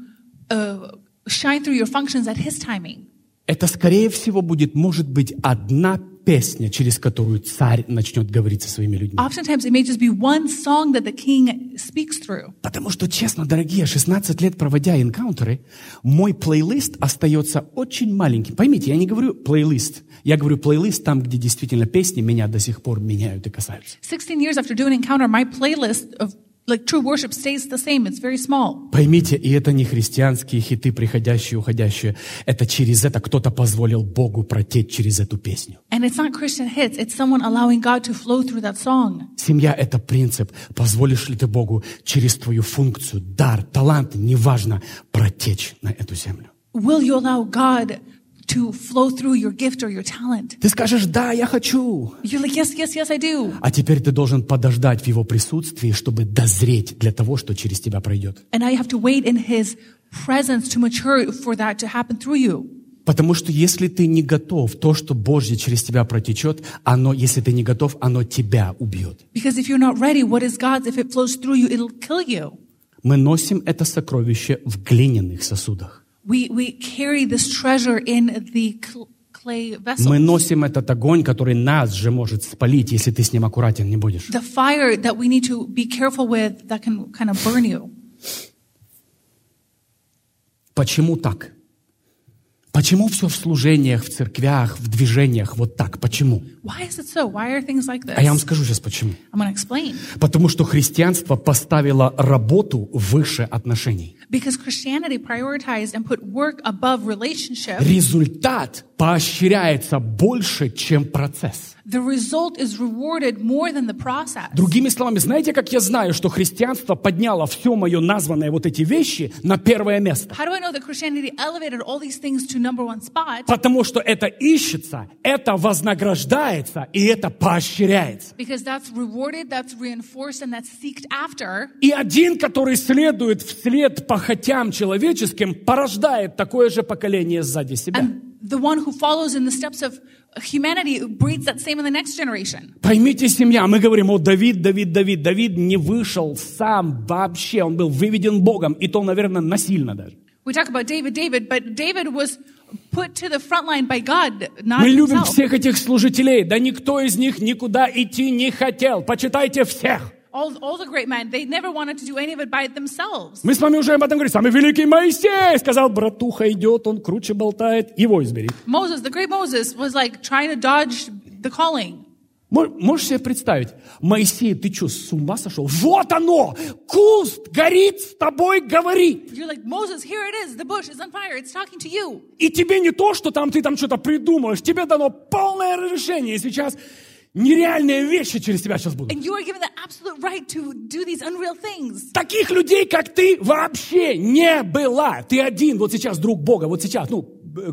uh, shine through your functions at his timing. Это, скорее всего, будет, может быть, одна песня, через которую царь начнет говорить со своими людьми. Oftentimes, it may just be one song that the king speaks through. Потому что, честно, дорогие, 16 лет проводя энкаунтеры, мой плейлист остается очень маленьким. Поймите, я не говорю плейлист. Я говорю плейлист там, где действительно песни меня до сих пор меняют и касаются. 16 years after doing encounter, my playlist of like true worship stays the same. It's very small. Поймите, и это не христианские хиты, приходящие, уходящие. Это через это кто-то позволил Богу протечь через эту песню. And it's not Christian hits. It's someone allowing God to flow through that song. Семья – это принцип. Позволишь ли ты Богу через твою функцию, дар, талант, неважно, протечь на эту землю? Will you allow God to flow through your gift or your talent? Ты скажешь, да, я хочу. You're like, yes, yes, yes, I do. А теперь ты должен подождать в его присутствии, чтобы дозреть для того, что через тебя пройдет. And you have to wait in his presence to mature for that to happen through you. Потому что если ты не готов, то, что Божье через тебя протечет, оно, если ты не готов, оно тебя убьет. Because if you're not ready, what is God's? If it flows through you, it'll kill you. Мы носим это сокровище в глиняных сосудах. We, we carry this treasure in the cl- clay vessels. Мы носим этот огонь, который нас же может спалить, если ты с ним аккуратен не будешь. The fire that we need to be careful with that can kind of burn you. Почему так? Почему все в служениях, в церквях, в движениях вот так? Почему? Why is it so? Why are things like this? А я вам скажу сейчас почему. Потому что христианство поставило работу выше отношений. Because Christianity prioritized and put work above relationship. Результат поощряется больше, чем процесс. The result is rewarded more than the process. Другими словами, знаете, как я знаю, что христианство подняло все мое названное вот эти вещи на первое место? How do I know that Christianity elevated all these things to number one spot? Потому что это ищется, это вознаграждается и это поощряется. Because that's rewarded, that's reinforced, and that's seeked after. И один, который следует вслед похотям человеческим, порождает такое же поколение сзади себя. And the one who follows in the steps of humanity breeds that same in the next generation. Поймите, семья, мы говорим, о, Давид, Давид, Давид. Давид не вышел сам вообще, он был выведен Богом, и то, наверное, насильно даже. We talk about David, David, but David was put to the front line by God, not Мы любим himself. всех этих служителей, да никто из них никуда идти не хотел. Почитайте всех. All, all the great men, they never wanted to do any of it by themselves. Мы с вами уже об этом говорили. Самый великий Моисей сказал, братуха идет, он круче болтает, его избери. Moses, the great Moses, was like trying to dodge the calling. Мо- Можешь себе представить, Моисей, ты что, с ума сошел? Вот оно! Куст горит, с тобой говорит. You're like, Moses, here it is. The bush is on fire. It's talking to you. И тебе не то, что там ты там что-то придумаешь, тебе дано полное разрешение. И сейчас нереальные вещи через тебя сейчас будут. And you are given the absolute right to do these unreal things. Таких людей, как ты, вообще не было. Ты один вот сейчас, друг Бога, вот сейчас, ну,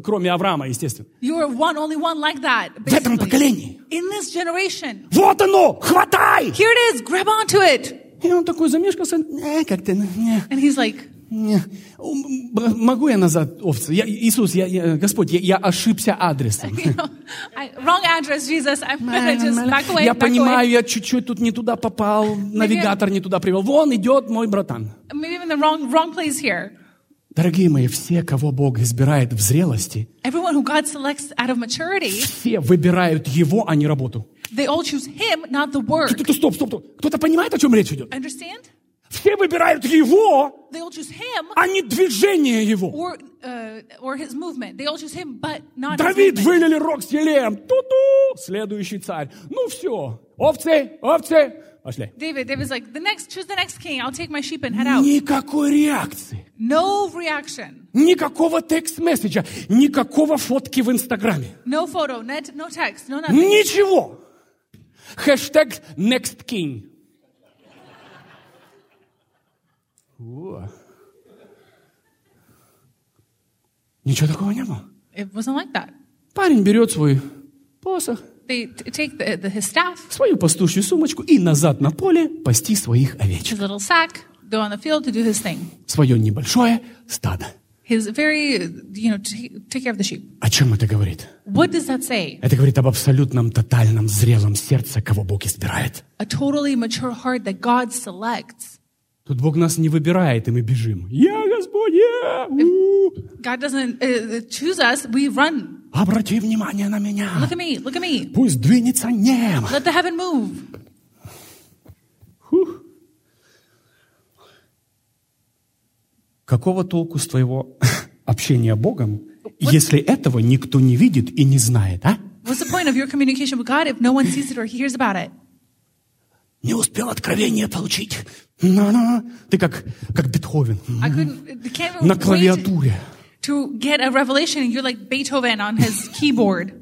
кроме Авраама, естественно. You are one, only one like that. В этом поколении. In this generation. Вот оно, хватай! Here it is. Grab onto it. И он такой замешкался, э, как-то, ну, не, And he's like, не. Могу я назад овцы? Я, Иисус, я, я- Господь, я, я ошибся адресом. you know, I, wrong address, Jesus. I'm gonna just back away. Я back понимаю, away. я чуть-чуть тут не туда попал, навигатор не туда привел. Вон идет мой братан. Maybe in the wrong, wrong place here. Дорогие мои, все, кого Бог избирает в зрелости, Everyone who God selects out of maturity, все выбирают Его, а не работу. They all choose Him, not the work. Кто-то, стоп, стоп, стоп. Кто-то понимает, о чем речь идет? Understand? Все выбирают Его, They all choose Him а не движение Его. or uh, or His movement. They all choose Him, but not His Давид movement. вылили рог с елеем. Ту-ту, следующий царь. Ну все, овцы, овцы, пошли. David, David's like, the next, choose the next king. I'll take my sheep and head out. Никакой реакции. No reaction. Никакого текст-месседжа, никакого фотки в Инстаграме. No photo, net, no text, no nothing. Ничего. Хэштег next king. О. Ничего такого не было. It wasn't like that. Парень берет свой посох, They take the, the, his staff, свою пастушью сумочку и назад на поле пасти своих овечек. his little sack, go on the field to do his thing. Свое небольшое стадо. He's very, you know, take care of the sheep. О чем это говорит? What does that say? Это говорит об абсолютном, тотальном, зрелом сердце, кого Бог избирает. A totally mature heart that God selects. Тут Бог нас не выбирает, и мы бежим. Я Господь, я! God doesn't uh, choose us, we run. Обрати внимание на меня. Look at me, look at me. Пусть двинется небо. Let the heaven move. Фух. Какого толку с твоего общения Богом, если этого никто не видит и не знает, а? What's the point of your communication with God if no one sees it or hears about it? Не успел откровение получить. На-на. Ты как, как Бетховен на клавиатуре. to get a revelation and you're like Beethoven on his keyboard.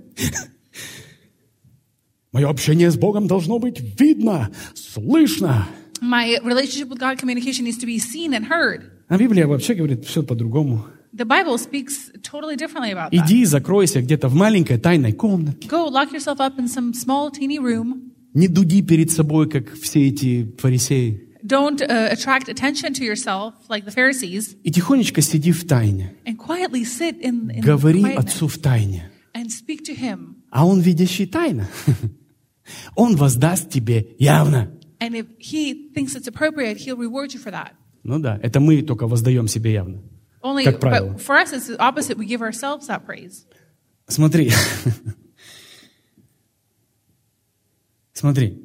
Мое общение с Богом должно быть видно, слышно. My relationship with God communication needs to be seen and heard. А Библия вообще говорит все по-другому. The Bible speaks totally differently about that. Иди, закройся где-то в маленькой тайной комнате. Go lock yourself up in some small, teeny room. Не дуди перед собой, как все эти фарисеи. Don't uh, attract attention to yourself like the Pharisees, И тихонечко сиди в тайне. and quietly sit in, in Говори quietness Отцу в тайне. and speak to Him. А Он, видящий тайно, Он воздаст тебе явно. And if He thinks it's appropriate, He'll reward you for that. Ну да, это мы только воздаем себе явно. Only, Как правило. for us, it's the opposite. We give ourselves that praise. Смотри. Смотри.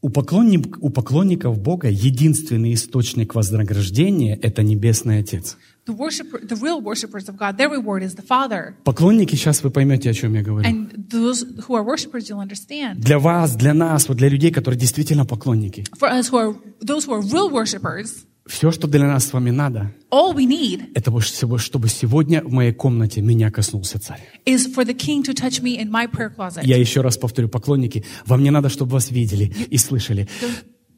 У, поклонник- у поклонников Бога единственный источник вознаграждения – это Небесный Отец. The worshiper, the real worshipers of God, their reward is the Father. Поклонники, сейчас вы поймете, о чем я говорю. And those who are worshipers, you'll understand. Для вас, для нас, вот для людей, которые действительно поклонники. For us who are those who are real worshipers, Все, что для нас с вами надо, all we need это всего, чтобы сегодня в моей комнате меня коснулся царь. is for the King to touch me in my prayer closet. Я еще раз повторю, поклонники, вам не надо, чтобы вас видели и слышали.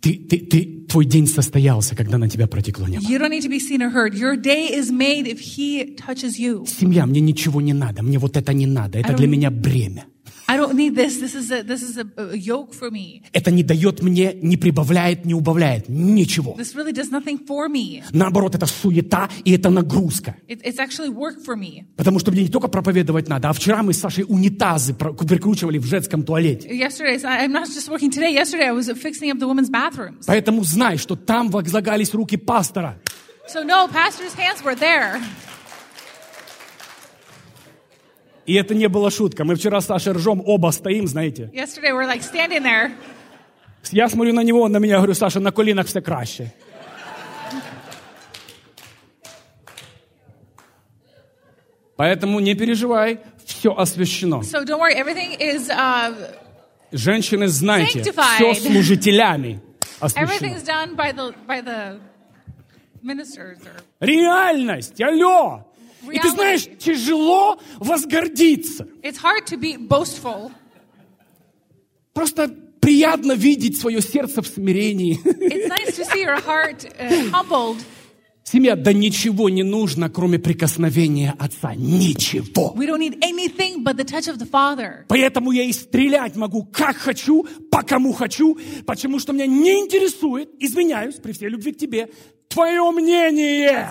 Ты, ты, ты, твой день состоялся, когда на тебя протекло небо. You don't need to be seen or heard. Your day is made if He touches you. Семья, мне ничего не надо, мне вот это не надо, это для меня бремя. I don't need this. This is a, this is a, yoke for me. Это не дает мне, не прибавляет, не убавляет, ничего. This really does nothing for me. Наоборот, это суета и это нагрузка. It, it's actually work for me. Потому что мне не только проповедовать надо, а вчера мы с Сашей унитазы прикручивали в женском туалете. Yesterday, I'm not just working today. Yesterday, I was fixing up the women's bathrooms. Поэтому знай, что там возлагались руки пастора. So no, pastor's hands were there. И это не была шутка. Мы вчера с Сашей ржем, оба стоим, знаете. Yesterday, we're like standing there. Я смотрю на него, он на меня, говорю, Саша, на колінах все краще. Поэтому не переживай, все освящено. So don't worry, everything is uh, Женщины, знайте, Sanctified. все служителями освящено. everything's done by the by the ministers or Реальность, алло! И ты знаешь, тяжело возгордиться. it's hard to be boastful. Просто приятно видеть свое сердце в смирении. It's nice to see your heart uh, humbled. Семья, да ничего не нужно, кроме прикосновения Отца. Ничего. We don't need anything but the touch of the Father. Поэтому я и стрелять могу, как хочу, по кому хочу, потому что меня не интересует, извиняюсь, при всей любви к тебе, твое мнение.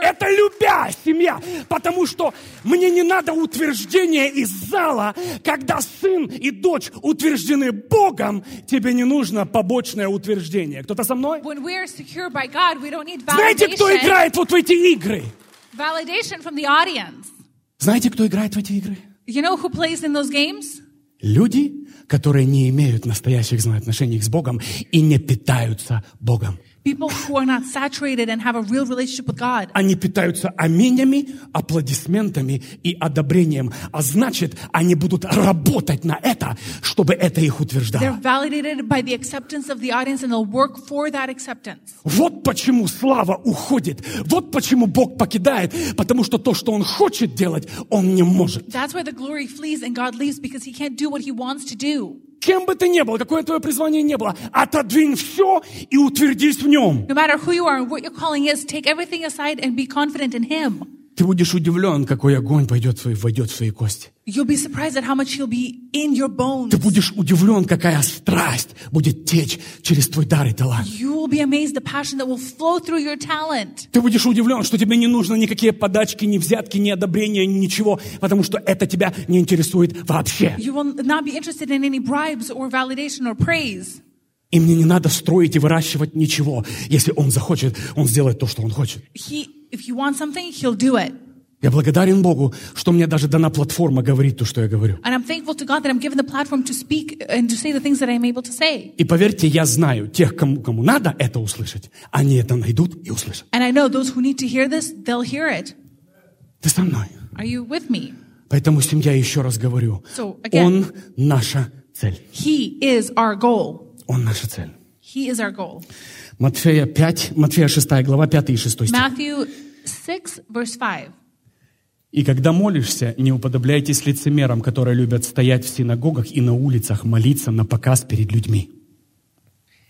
Это любя, семья, потому что мне не надо утверждения из зала, когда сын и дочь утверждены Богом, тебе не нужно побочное утверждение. Кто-то со мной? God, Знаете, кто играет вот в эти игры? Знаете, кто играет в эти игры? You know who plays in those games? Люди, которые не имеют настоящих взаимоотношений с Богом и не питаются Богом. People who are not saturated and have a real relationship with God. Они питаются аминями, аплодисментами и одобрением. А значит, они будут работать на это, чтобы это их They're утверждало. validated by the acceptance of the audience and they'll work for that acceptance. Вот почему слава уходит. Вот почему Бог покидает. Потому что то, что Он хочет делать, Он не может. That's why the glory flees and God leaves because he can't do what he wants to do. Кем бы ты ни был, какое твое призвание не было, отодвинь все и утвердись в Нем. No matter who you are and what your calling is, take everything aside and be confident in him. Ты будешь удивлен, какой огонь пойдет в свои, войдет в свои кости. You'll be surprised at how much he'll be in your bones. Ты будешь удивлен, какая страсть будет течь через твой дар и талант. You will be amazed the passion that will flow through your talent. Ты будешь удивлен, что тебе не нужно никакие подачки, ни взятки, ни одобрения, ни ничего, потому что это тебя не интересует вообще. You will not be interested in any bribes or validation or praise. И мне не надо строить и выращивать ничего. Если он захочет, он сделает то, что он хочет. He, if you want something, he'll do it. Я благодарен Богу, что мне даже дана платформа говорить то, что я говорю. And I'm thankful to God that I'm given the platform to speak and to say the things that I'm able to say. И поверьте, я знаю, тех, кому, кому надо это услышать, они это найдут и услышат. And I know those who need to hear this, they'll hear it. Ты со мной. Are you with me? Поэтому, семья, еще раз говорю, So, again- Он наша цель. He is our goal. Он наша цель. Матфея 5, Матфея 6 глава 5 и 6 стих. Matthew 6, verse 5. «И когда молишься, не уподобляйтесь лицемерам, которые любят стоять в синагогах и на улицах, молиться на показ перед людьми».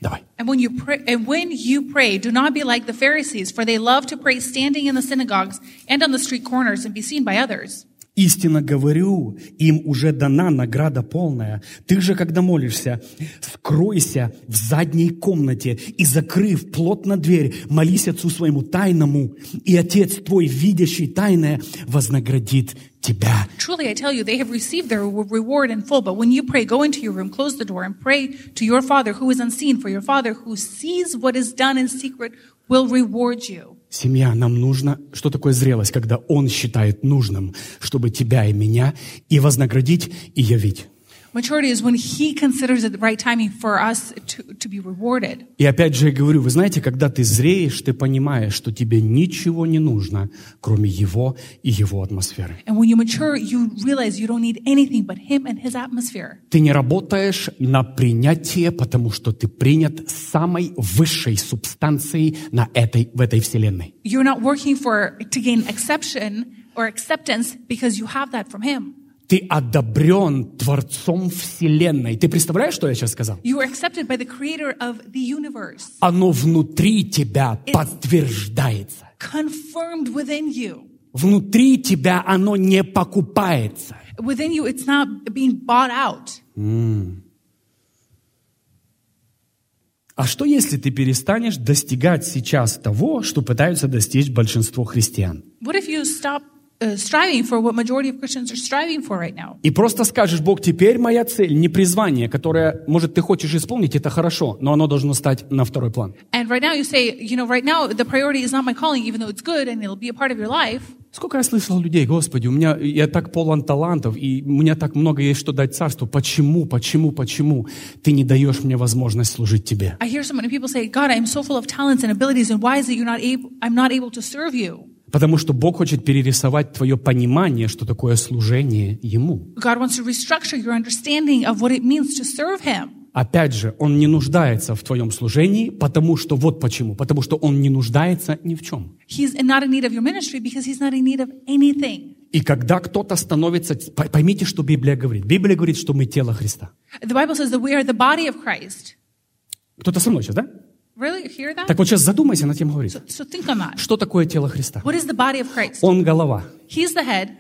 Давай. And when you pray, and when you pray, do not be like the Pharisees, for they love to pray standing in the synagogues and on the street corners and be seen by others. Истинно говорю, им уже дана награда полная. Ты же, когда молишься, скройся в задней комнате и, закрыв плотно дверь, молись Отцу своему тайному, и Отец твой, видящий тайное, вознаградит тебя. Truly, I tell you, they have received their reward in full. But when you pray, go into your room, close the door, and pray to your Father who is unseen. For your Father who sees what is done in secret will reward you. Семья, нам нужно, что такое зрелость, когда Он считает нужным, чтобы тебя и меня и вознаградить, и явить. Maturity is when He considers it the right timing for us to, to be rewarded. И опять же я говорю, вы знаете, когда ты зреешь, ты понимаешь, что тебе ничего не нужно, кроме Его и Его атмосферы. And when you mature, you realize you don't need anything but Him and His atmosphere. Ты не работаешь на принятие, потому что ты принят самой высшей субстанцией на этой, в этой вселенной. You're not working for to gain exception or acceptance because you have that from Him. Ты одобрен Творцом Вселенной. Ты представляешь, что я сейчас сказал? You are accepted by the Creator of the universe, Оно внутри тебя подтверждается. confirmed within you. Внутри тебя оно не покупается. Within you, it's not being bought out. А что если ты перестанешь достигать сейчас того, что пытаются достичь большинство христиан? What if you stop striving for what majority of Christians are striving for right now? И просто скажешь, Бог, теперь моя цель, не призвание, которое, может, ты хочешь исполнить, это хорошо, но оно должно стать на второй план. And right now you say, you know, right now the priority is not my calling, even though it's good and it'll be a part of your life. Сколько я слышал людей, Господи, у меня, я так полон талантов, и у меня так много есть, что дать царству. Почему, почему, почему ты не даешь мне возможность служить Тебе? I hear so many people say, God, I'm so full of talents and abilities, and why is it you're not able, I'm not able to serve you? Потому что Бог хочет перерисовать твое понимание, что такое служение Ему. Опять же, Он не нуждается в твоем служении, потому что вот почему. Потому что Он не нуждается ни в чем. И когда кто-то становится... Поймите, что Библия говорит. Библия говорит, что мы тело Христа. Кто-то со мной сейчас, да? Really? Hear that? Так вот сейчас задумайся над тем говорит. So, so think on that. Что такое тело Христа? What is the body of Christ? Он голова. He's the head.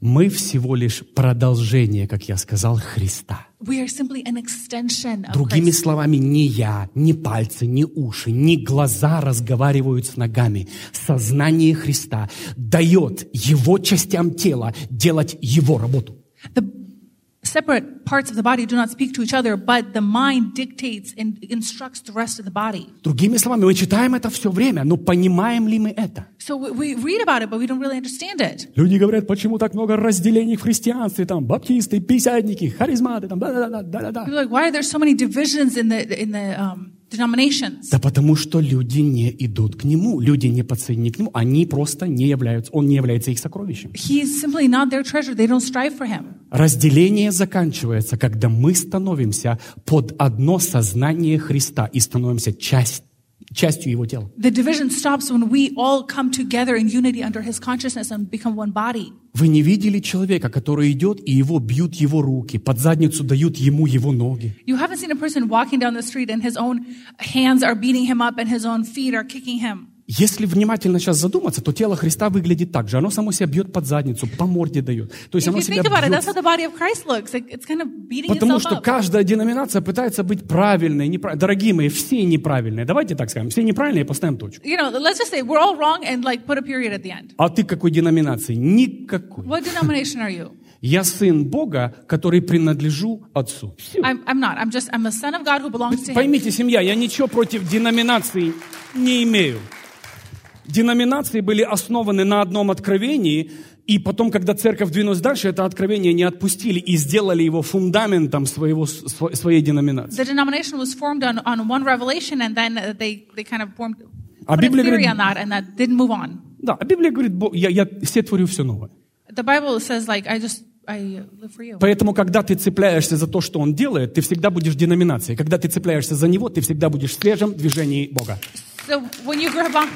Мы всего лишь продолжение, как я сказал, Христа. We are simply an extension of Другими Christ. словами, не я, не пальцы, не уши, не глаза разговаривают с ногами. Сознание Христа дает его частям тела делать его работу. The separate parts of the body do not speak to each other, but the mind dictates and instructs the rest of the body. Другими словами, мы читаем это все время, но понимаем ли мы это? So we, we read about it, but we don't really understand it. Люди говорят, почему так много разделений в христианстве, там, баптисты, писядники, харизматы, там, да-да-да, да-да-да. People are like, why are there so many divisions in the in the um, denominations? Да потому что люди не идут к нему, люди не подсоединены к нему, они просто не являются, он не является их сокровищем. He's simply not their treasure. They don't strive for him. Разделение заканчивается, когда мы становимся под одно сознание Христа и становимся часть, частью Его тела. The division stops when we all come together in unity under his consciousness and become one body. Вы не видели человека, который идет, и его бьют его руки, под задницу дают ему его ноги. You haven't seen a person walking down the street and his own hands are beating him up and his own feet are kicking him. Если внимательно сейчас задуматься, то тело Христа выглядит так же. Оно само себя бьет под задницу, по морде дает. То есть If оно себя it, бьет. it's kind of Потому что up. каждая деноминация пытается быть правильной. неправ- Дорогие мои, все неправильные. Давайте так скажем. Все неправильные, поставим точку. You know, let's just say we're all wrong and like put a period at the end. А ты какой деноминации? Никакой. What denomination are you? Я сын Бога, который принадлежу Отцу. Всё. I'm, I'm not. I'm just, I'm a son of God who belongs to Him. Поймите, семья, я ничего против деноминаций не имею. Деноминации были основаны на одном откровении, и потом, когда церковь двинулась дальше, это откровение не отпустили и сделали его фундаментом своего, сво- своей деноминации. The denomination was formed on, on one revelation and then uh, they, they kind of formed А Библия говорит- on that and that didn't move on. Да, а Библия говорит, «Бо- я, я все творю все новое. The Bible says like, I just, I live for you. Поэтому, когда ты цепляешься за то, что он делает, ты всегда будешь деноминацией. Когда ты цепляешься за него, ты всегда будешь в свежем движении Бога. So when you grab on,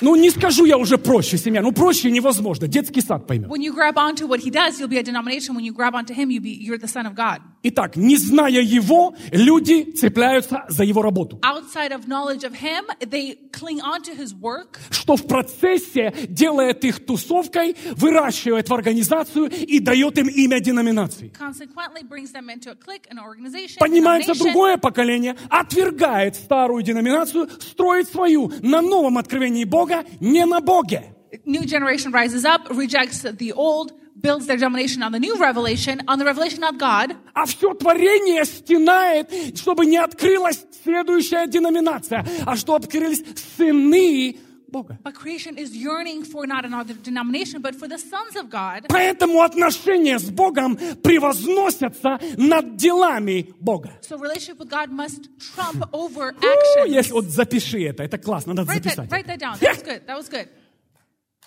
Ну, не скажу я уже проще, семья. Ну, проще невозможно. Детский сад поймет. when you grab onto what he does, you'll be a denomination. When you grab onto him, you be, you're the son of God. Итак, не зная его, люди цепляются за его работу. Outside of knowledge of him, they cling onto his work, Что в процессе делает их тусовкой, выращивает в организацию и дает им имя деноминации. consequently brings them into a clique, an organization, Поднимается denomination, другое поколение, отвергает старую деноминацию, строит свою на новом откровении Бога, не на Боге. new generation rises up, rejects the old, builds their domination on the new revelation, on the revelation of God, А все творение стенает, чтобы не открылась следующая деноминация, а что открылись сыны Бога. but creation is yearning for not another denomination, but for the sons of God. Поэтому отношения с Богом превозносятся над делами Бога. So relationship with God must trump over actions. Если вот запиши это, это классно, надо Write that, записать. write that down. That was good. That was good.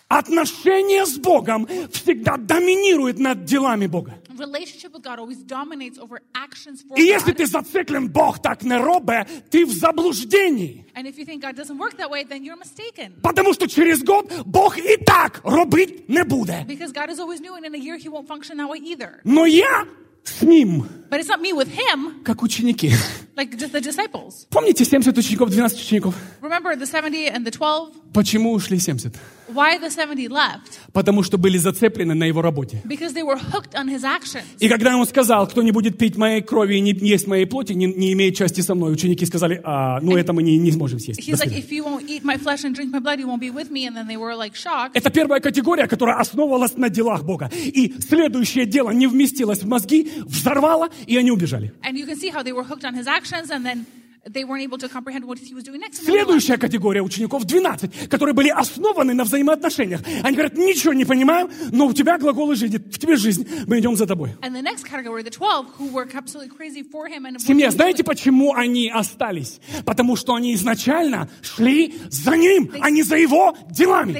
Отношения с Богом всегда доминируют над делами Бога. Relationship with God always dominates over actions for И если ты зациклен, Бог так не робе, ты в заблуждении. And if you think God doesn't work that way, then you're mistaken. Потому что через год Бог и так робить не будет. Because God is always new, and in a year He won't function that way either. Но я с ним, But it's not me with Him, как ученики. like just the disciples. Помните 70 учеников, 12 учеников? Remember the 70 and the 12? Почему ушли 70? Why the 70 left? Потому что были зацеплены на его работе. Because they were hooked on His actions. И когда он сказал, кто не будет пить моей крови и не есть моей плоти, не, не имеет части со мной, ученики сказали, а, ну это мы не, не сможем съесть. He's like, if you won't eat my flesh and drink my blood, you won't be with me. And then they were like shocked. Это первая категория, которая основывалась на делах Бога. И следующее дело не вместилось в мозги, взорвало, и они убежали. Следующая категория учеников 12, которые были основаны на взаимоотношениях. Они говорят, ничего не понимаю, но у тебя глаголы жизни, в тебе жизнь, мы идем за тобой. And the next category, the 12, who were absolutely crazy for Him. And Семья, знаете, почему они остались? Потому что они изначально шли за ним, а не за его делами.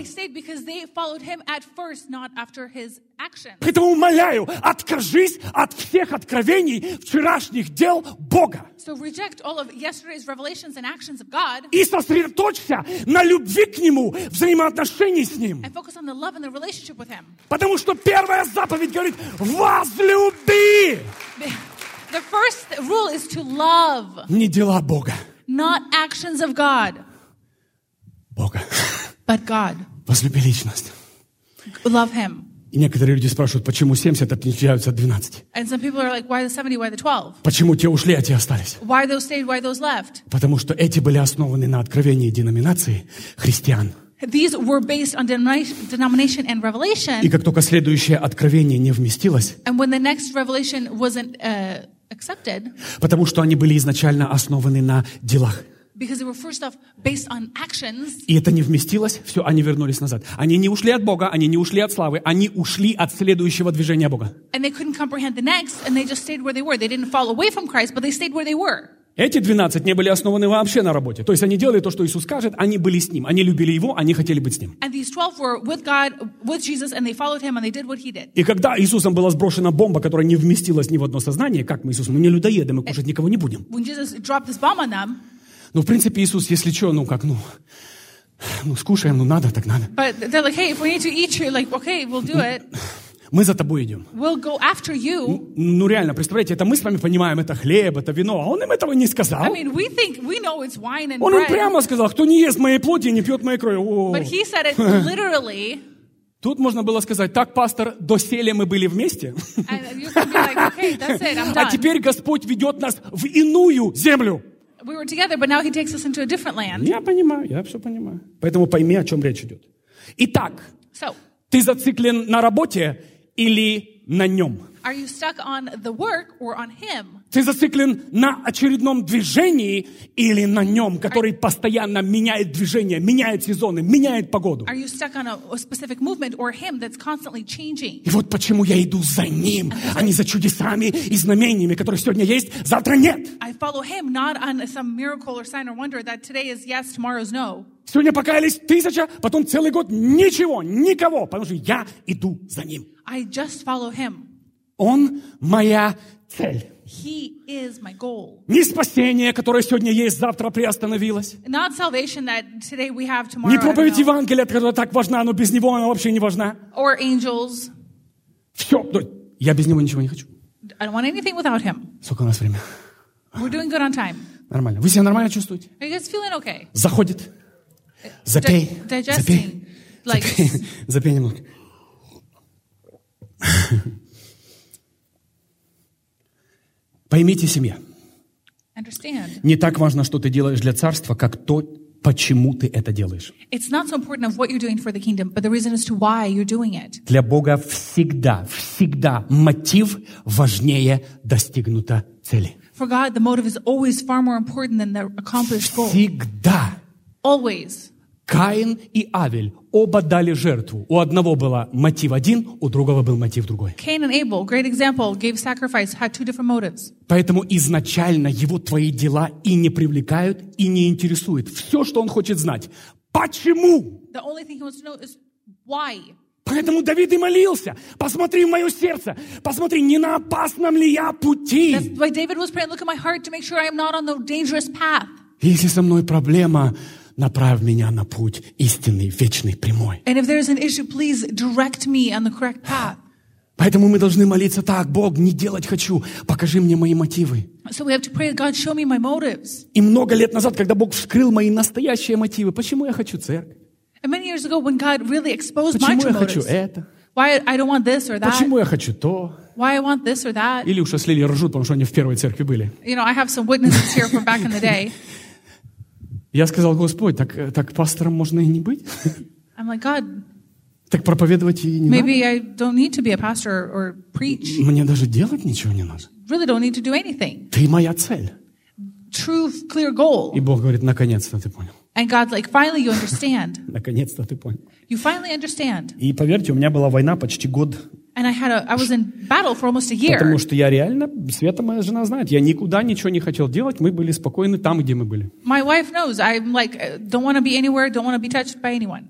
Action. Поэтому умоляю, откажись от всех откровений вчерашних дел Бога. So reject all of yesterday's revelations and actions of God И сосредоточься на любви к Нему, взаимоотношении с Ним. and focus on the love and the relationship with Him. Потому что первая заповедь говорит, возлюби The the first rule is to love, не дела Бога, not actions of God, Бога. but God. Возлюби личность. Love Him. И некоторые люди спрашивают, почему 70 отличаются от 12? And some people are like, why the 70, why the 12? Почему те ушли, а те остались? Why those stayed, why those left? Потому что эти были основаны на откровении деноминации христиан. These were based on denomination and И revelation. как только следующее откровение не вместилось, And when the next revelation wasn't uh, accepted, потому что они были изначально основаны на делах. Because they were first off based on actions, И это не вместилось, все, они вернулись назад. Они не ушли от Бога, они не ушли от славы, они ушли от следующего движения Бога. and they couldn't comprehend the next, and they just stayed where they were. They didn't fall away from Christ, but they stayed where they were. Эти 12 не были основаны вообще на работе. То есть они делали то, что Иисус скажет, они были с Ним, они любили Его, они хотели быть с Ним. And these 12 were with God, with Jesus, and they followed him, and they did what he did. И когда Иисусом была сброшена бомба, которая не вместилась ни в одно сознание, как мы, Иисус, мы не людоеды, мы кушать никого не будем. When Jesus dropped this bomb on them, Ну, в принципе, Иисус, если что, ну как, ну, ну, скушаем, ну надо, так надо. but they're like, hey, if we need to eat you, like, okay, we'll do it. мы за тобой идем. We'll go after you. Ну реально, представляете, это мы с вами понимаем, это хлеб, это вино, а он им этого не сказал. I mean, we think we know it's wine and Он им bread, прямо сказал, кто не ест моей плоти и не пьет моей крови. О. but he said it literally. Тут можно было сказать, так, пастор, доселе мы были вместе, like, okay, it, а теперь Господь ведет нас в иную землю. We were together, but now he takes us into a different land. Я понимаю, я все понимаю. Поэтому пойми, о чем речь идет. Итак, So, ты зациклен на работе или на нем? Are you stuck on the work or on him? Ты зациклен на очередном движении или на нем, который постоянно меняет движение, меняет сезоны, меняет погоду? Are you stuck on a, specific movement or him that's constantly changing? И вот почему я иду за ним, а не за чудесами и знамениями, которые сегодня есть, завтра нет. I follow him not on some miracle or sign or wonder that today is yes, tomorrow's no. Сегодня покаялись тысяча, потом целый год ничего, никого, потому что я иду за ним. I just follow him. Он моя цель. He is my goal. Не спасение, которое сегодня есть, завтра приостановилось. Not salvation that today we have, tomorrow Не проповедь. Евангелия, которая так важна, но без него она вообще не важна. or angels. Все, я без него ничего не хочу. I don't want anything without him. Сколько у нас времени? We're doing good on time. Нормально. Вы себя нормально чувствуете? Are you guys feeling okay? Заходит. Запей. Di- Запей. digesting. Like, Запей. Запей немного. Поймите семья. Не так важно, что ты делаешь для царства, как то, почему ты это делаешь. Для Бога всегда, всегда мотив важнее достигнута цели. For God, the motive is always far more important than the accomplished goal. Всегда. Always. Каин и Авель оба дали жертву. У одного был мотив один, у другого был мотив другой. Cain and Abel, great example, gave sacrifice, had two different motives. Поэтому изначально его твои дела и не привлекают, и не интересуют. Все, что он хочет знать. Почему? The only thing he wants to know is why. Поэтому Давид и молился. Посмотри в мое сердце. Посмотри, не на опасном ли я пути. That's why David was praying, look at my heart to make sure I am not on the dangerous path. Если со мной проблема, направь меня на путь истинный, вечный, прямой. And if there's an issue, please direct me on the correct path. Поэтому мы должны молиться так, Бог, не делать хочу, покажи мне мои мотивы. So we have to pray, God, show me my motives. И много лет назад, когда Бог вскрыл мои настоящие мотивы, почему я хочу церковь? And many years ago, when God really exposed my Почему true я хочу motives, это? why I don't want this or that, Почему я хочу то? why I want this or that. Или уж если ржут, потому что они в первой церкви были. You know, I have some witnesses here from back in the day. Я сказал, Господь, так, так пастором можно и не быть? I'm like, God, Так проповедовать и не maybe I don't need to be a pastor or preach. надо? Мне даже делать ничего не надо. Really don't need to do anything. Ты моя цель. True, clear goal. И Бог говорит, наконец-то ты понял. And God's like, finally you understand. Наконец-то ты понял. You finally understand. И поверьте, у меня была война почти год, And I had a, I was in battle for almost a потому year. что я реально, Света моя жена знает, я никуда ничего не хотел делать, мы были спокойны там, где мы были. My wife knows I'm like, uh, don't want to be anywhere, don't want to be touched by anyone.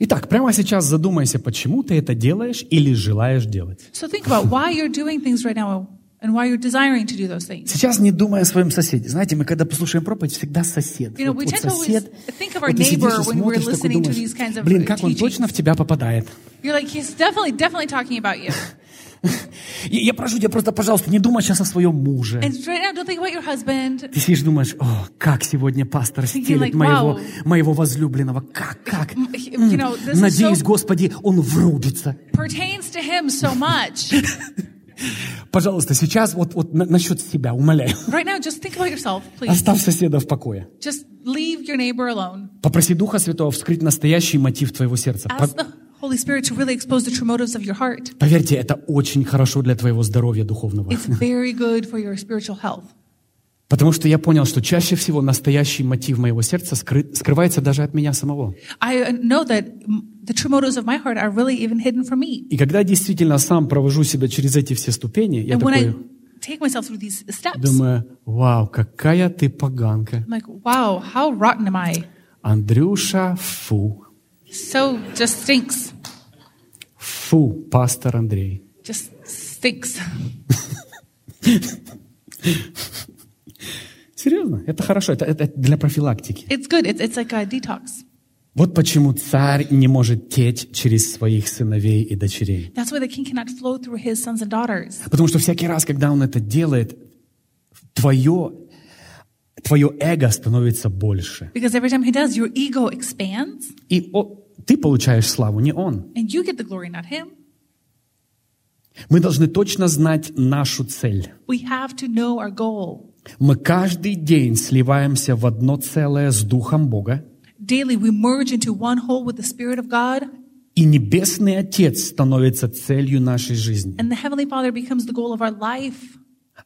Итак, прямо сейчас задумайся, почему ты это делаешь или желаешь делать. So think about why you're doing things right now and why you're desiring to do those things. Сейчас не думай о своем соседе. Знаете, мы когда послушаем проповедь, всегда сосед. You know, Вот- вот сосед. think of our Вот ты сидишь и смотришь, такой думаешь, these kinds of Блин, как он точно в тебя попадает. You're like, he's definitely, definitely talking about you. И я прошу тебя просто, пожалуйста, не думай сейчас о своем муже. And right now, don't think about your husband. Ты сидишь, думаешь, о, как сегодня пастор стелит like, моего, wow. моего возлюбленного. Как, как? You know, Надеюсь, so- Господи, он врубится. So. Пожалуйста, сейчас вот, вот на- насчет себя, умоляю. Right now, just think about yourself, please. Оставь соседа в покое. Just leave your neighbor alone. Попроси Духа Святого вскрыть настоящий мотив твоего сердца. По- Ask the Holy Spirit to really expose the true motives of your heart. Поверьте, это очень хорошо для твоего здоровья духовного. It's very good for your spiritual health. Потому что я понял, что чаще всего настоящий мотив моего сердца скры- скрывается даже от меня самого. Really. И когда я действительно сам провожу себя через эти все ступени, я And I такой take myself through these steps, думаю, вау, какая ты поганка. I'm like, wow, how rotten am I? Андрюша, фу. So just stinks. Фу, пастор Андрей. Just stinks. Серьезно, это хорошо, это, это для профилактики. It's good. It's, it's like a detox. Вот почему царь не может теть через своих сыновей и дочерей. That's why the king cannot flow through his sons and daughters. Потому что всякий раз, когда он это делает, твое, твое эго становится больше. Because every time he does, your ego expands И о- ты получаешь славу, не он. and you get the glory, not him. Мы должны точно знать нашу цель. We have to know our goal. Мы каждый день сливаемся в одно целое с Духом Бога, Daily, we merge into one whole with the Spirit of God, и Небесный Отец становится целью нашей жизни. and the Heavenly Father becomes the goal of our life.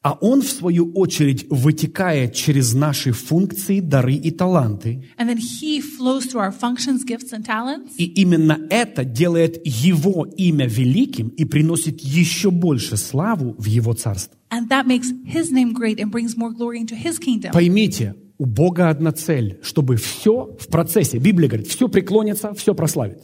А Он, в свою очередь, вытекает через наши функции, дары и таланты. And then He flows through our functions, gifts, and talents. И именно это делает Его имя великим и приносит еще больше славу в Его Царство. Поймите, у Бога одна цель, чтобы все в процессе, Библия говорит, все преклонится, все прославит.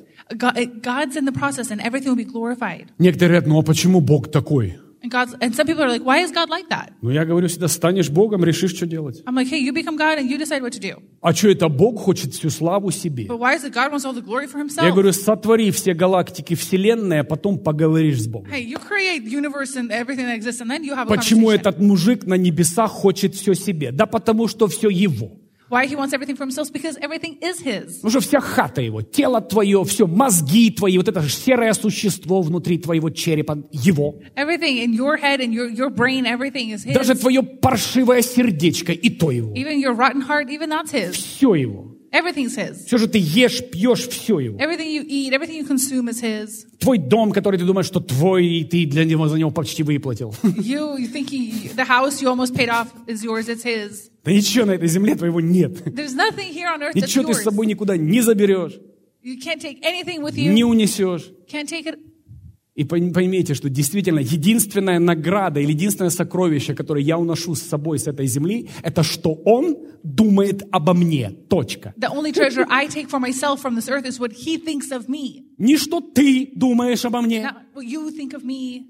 Некоторые говорят, ну а почему Бог такой? And, God's, and some people are like, why is God like that? Ну я говорю всегда, станешь Богом, решишь, что делать. I'm like, hey, you become God and you decide what to do. А что это Бог хочет всю славу себе? But why is it God wants all the glory for Я himself? говорю, сотвори все галактики Вселенной, а потом поговоришь с Богом. Hey, you create the universe and everything that exists, and then you have a Почему этот мужик на небесах хочет все себе? Да потому что все его. Why he wants everything for himself? Because everything is his. Что вся хата его, тело твое, все, мозги твои, вот это же серое существо внутри твоего черепа, его. Everything in your head and your, your brain, everything is his. Даже твое паршивое сердечко, и то его. Even your rotten heart, even that's his. Все его. Everything's his. Все же ты ешь, пьешь, все его. Everything you eat, everything you consume is his. Твой дом, который ты думаешь, что твой, и ты для него за него почти выплатил. You, you think he, the house you almost paid off is yours, it's his. Да ничего на этой земле твоего нет. There's nothing here on earth that's Ничего ты с yours. собой никуда не заберешь, You can't take anything with не you. унесешь. Can't take it. И пойм- поймите, что действительно единственная награда или единственное сокровище, которое я уношу с собой с этой земли, это что Он думает обо мне. Точка. Не что ты думаешь обо мне,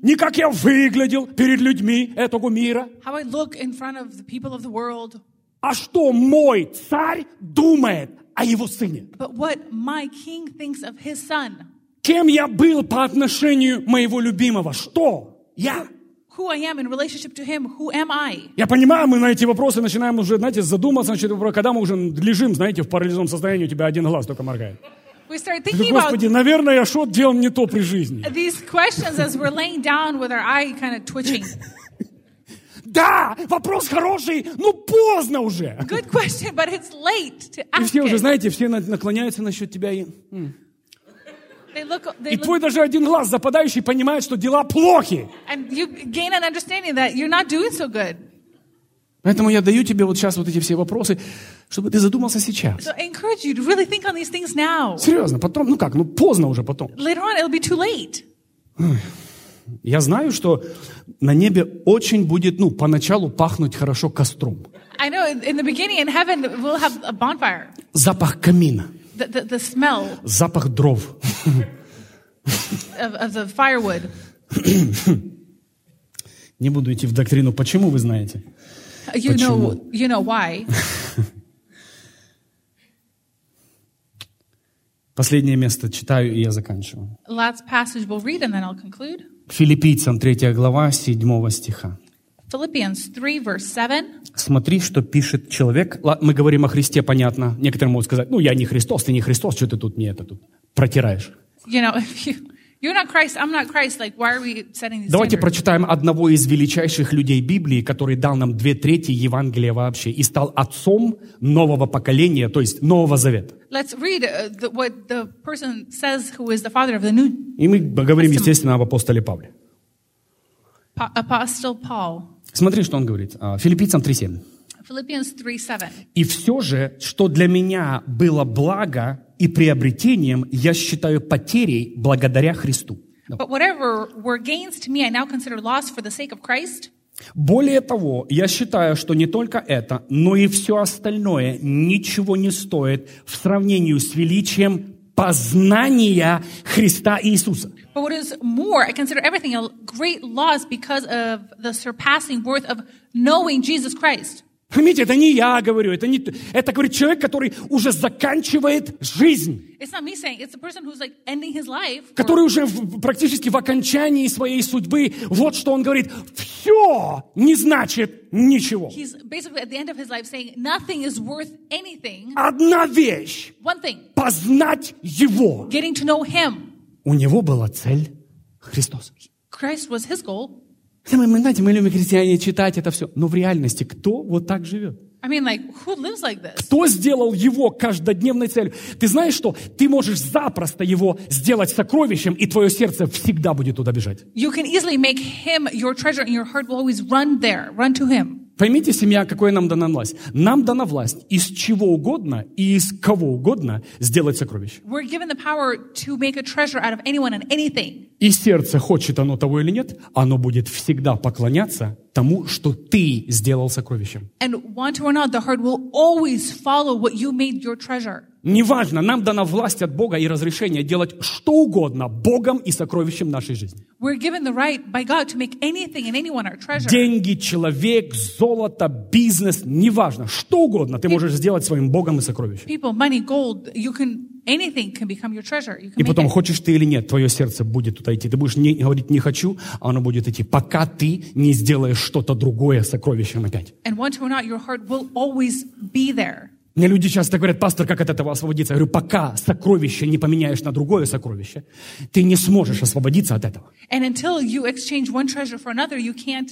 не как я выглядел перед людьми этого мира, how I look in front of the people of the world, а что мой царь думает о его сыне. but what my king thinks of his son. Кем я был по отношению моего любимого? Что? Я. Who I am in relationship to him, who am I? Я понимаю, мы на эти вопросы начинаем уже, знаете, задуматься, значит, когда мы уже лежим, знаете, в парализованном состоянии, у тебя один глаз только моргает. We start thinking about Господи, наверное, я что делал не то при жизни. these questions as we're laying down with our eye kind of twitching. Да, вопрос хороший, но поздно уже. Good question, but it's late to И ask все уже, знаете, все на- наклоняются насчет тебя. И, They look, they и look, твой даже один глаз западающий понимает, что дела плохи. and you gain an understanding that you're not doing so good. Поэтому я даю тебе вот сейчас вот эти все вопросы, чтобы ты задумался сейчас. So I encourage you to really think on these things now. Серьезно, потом, ну как, ну поздно уже потом. Later on, it'll be too late. Я знаю, что на небе очень будет, ну, поначалу пахнуть хорошо костром. I know in the beginning in heaven we'll have a bonfire. Запах камина, The, the, the smell запах дров. of, of the firewood. Не буду идти в доктрину, почему вы знаете. You Почему? know, you know why. Последнее место читаю, и я заканчиваю. Last passage we'll read and then I'll conclude. Филиппийцам 3 глава 7 стиха. Philippians 3, verse 7. Смотри, что пишет человек. Мы говорим о Христе, понятно. Некоторые могут сказать, ну, я не Христос, ты не Христос, что ты тут не это тут протираешь. You know, if you, you're not Christ, I'm not Christ, like, why are we setting these Давайте standards? прочитаем одного из величайших людей Библии, который дал нам две трети Евангелия вообще и стал отцом нового поколения, то есть Нового Завета. Let's read the, what the person says who is the father of the new И мы говорим, естественно, об апостоле Павле. po- apostle Paul. Смотри, что он говорит. А, Филиппийцам 3.7. Philippians 3, 7. «И все же, что для меня было благо и приобретением, я считаю потерей благодаря Христу». But whatever were gains to me, I now consider loss for the sake of Christ. Более того, я считаю, что не только это, но и все остальное ничего не стоит в сравнении с величием познания Христа Иисуса. But what is more, I consider everything a great loss because of the surpassing worth of knowing Jesus Christ. Поймите, это не я говорю, это, не, это говорит человек, который уже заканчивает жизнь, like life. or- который уже в- практически в окончании своей судьбы, вот что он говорит, все не значит ничего. Saying. Одна вещь, One thing, познать Его. getting to know him. У него была цель Христос. Christ was his goal. Мы, мы, знаете, мы любим христиане читать это все, но в реальности кто вот так живет? I mean, like, who lives like this? Кто сделал его каждодневной целью? Ты знаешь что? Ты можешь запросто его сделать сокровищем, и твое сердце всегда будет туда бежать. You can easily make him your treasure and your heart will always run there, run to him. Поймите, семья, какой нам дана власть. Нам дана власть из чего угодно и из кого угодно сделать сокровище. И сердце, хочет оно того или нет, оно будет всегда поклоняться тому, что ты сделал сокровищем. And want to not, the heart will always follow what you made your treasure. Неважно, нам дана власть от Бога и разрешение делать что угодно Богом и сокровищем нашей жизни. Right. Деньги, человек, золото, бизнес, неважно, что угодно ты можешь сделать своим Богом и сокровищем. People, money, gold, you can, anything can become your treasure. You can И потом, it. хочешь ты или нет, твое сердце будет туда идти. Ты будешь не, говорить «не хочу», а оно будет идти, пока ты не сделаешь что-то другое сокровищем опять. And want to or not, your heart will always be there. Мне люди часто говорят, пастор, как от этого освободиться? Я говорю, пока сокровище не поменяешь на другое сокровище, ты не сможешь освободиться от этого. And until you exchange one treasure for another, you can't.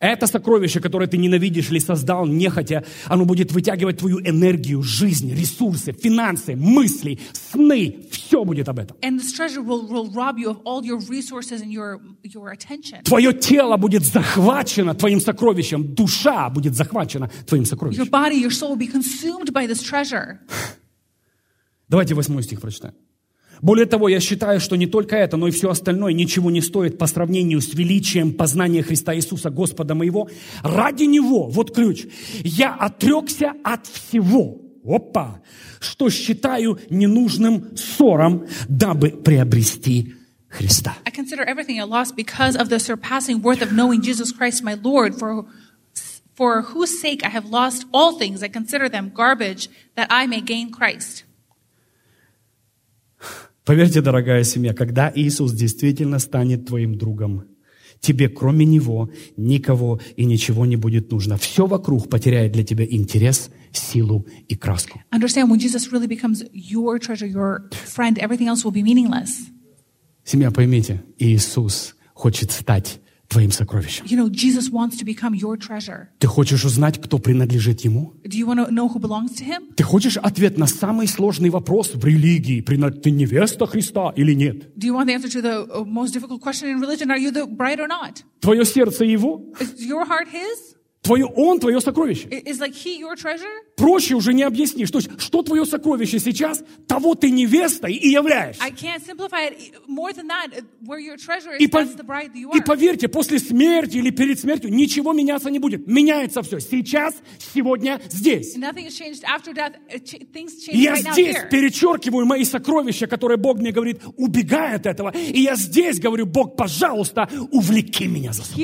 Это сокровище, которое ты ненавидишь или создал нехотя, оно будет вытягивать твою энергию, жизнь, ресурсы, финансы, мысли, сны. Все будет об этом. And this treasure will, will rob you of all your resources and your, your attention. Твое тело будет захвачено твоим сокровищем, душа будет захвачена твоим Your сокровищем. body, your soul will be consumed by this treasure. Давайте восьмой стих прочитаем. Более того, я считаю, что не только это, но и все остальное ничего не стоит по сравнению с величием познания Христа Иисуса, Господа моего. Ради Него, вот ключ, я отрекся от всего, опа, что считаю ненужным ссором, дабы приобрести Христа. I consider everything a loss because of the surpassing worth of knowing Jesus Christ, my Lord, for, for whose sake I have lost all things. I consider them garbage that I may gain Christ. Поверьте, дорогая семья, когда Иисус действительно станет твоим другом, тебе кроме Него никого и ничего не будет нужно. Все вокруг потеряет для тебя интерес, силу и краску. Understand when Jesus really becomes your treasure, your friend, everything else will be meaningless. Семья, поймите, Иисус хочет стать твоим сокровищем. You know, Jesus wants to become your treasure. Ты хочешь узнать, кто принадлежит Ему? Do you want to know who belongs to Him? Ты хочешь ответ на самый сложный вопрос в религии? Прина- Ты невеста Христа или нет? Do you want the answer to the uh, most difficult question in religion? Are you the bride or not? Твое сердце Его? Is your heart His? Твое Он, твое сокровище? Is like He your treasure? Проще уже не объяснишь. То есть, что твое сокровище сейчас, того ты невестой и являешься. И, по- и поверьте, после смерти или перед смертью ничего меняться не будет. Меняется все. Сейчас, сегодня, здесь. Я здесь перечеркиваю мои сокровища, которые Бог мне говорит, убегай от этого. И я здесь говорю, Бог, пожалуйста, увлеки меня за собой.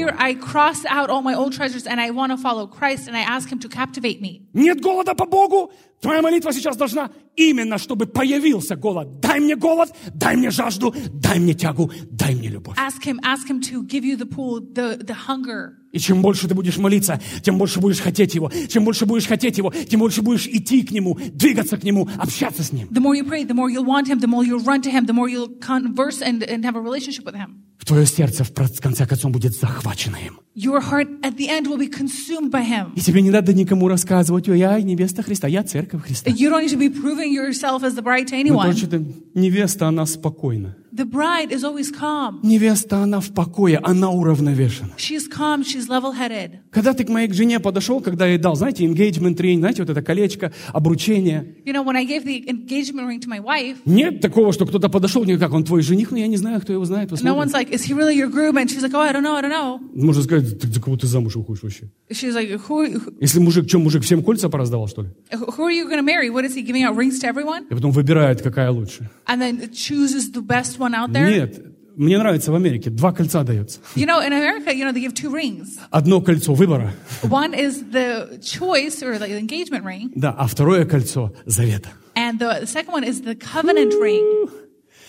Нет голода по Богу? Твоя молитва сейчас должна именно, чтобы появился голод. Дай мне голод, дай мне жажду, дай мне тягу, дай мне любовь. Ask Him, ask Him to give you the pool, the, the hunger. И чем больше ты будешь молиться, тем больше будешь хотеть Его. Чем больше будешь хотеть Его, тем больше будешь идти к Нему, двигаться к Нему, общаться с Ним. The more you pray, the more you'll want Him, the more you'll run to Him, the more you'll converse and, and have a relationship with Him. Твое сердце в конце концов будет захвачено им. Your heart at the end will be consumed by Him. И тебе не надо никому рассказывать, я невеста Христа, я церковь Христа. You don't need to be proving yourself as the bride to Ну, anyone. точно, невеста, она спокойна. The bride is always calm. Невеста, она в покое, она уравновешена. She's calm, she's level headed. Когда ты к моей жене подошел, когда я ей дал, знаете, engagement ring, знаете, вот это колечко, обручение. You know, when I gave the engagement ring to my wife, Нет такого, что кто-то подошел, не как он твой жених, ну я не знаю, кто его знает. no посмотрим. one's like, is he really your groom? And she's like, oh, I don't know, I don't know. Можно сказать, ты за кого ты замуж выходишь вообще? She's like, who, who, Если мужик, что, мужик всем кольца пораздавал, что ли? who are you to marry? What is he giving out rings to everyone? И потом выбирает, какая лучше. And then chooses the best one out there? Нет, мне нравится в Америке, два кольца дается. You know, in America, you know, they give two rings. Одно кольцо выбора, One is the choice or the engagement ring, да, а второе кольцо завета. and the, second one is the covenant ring.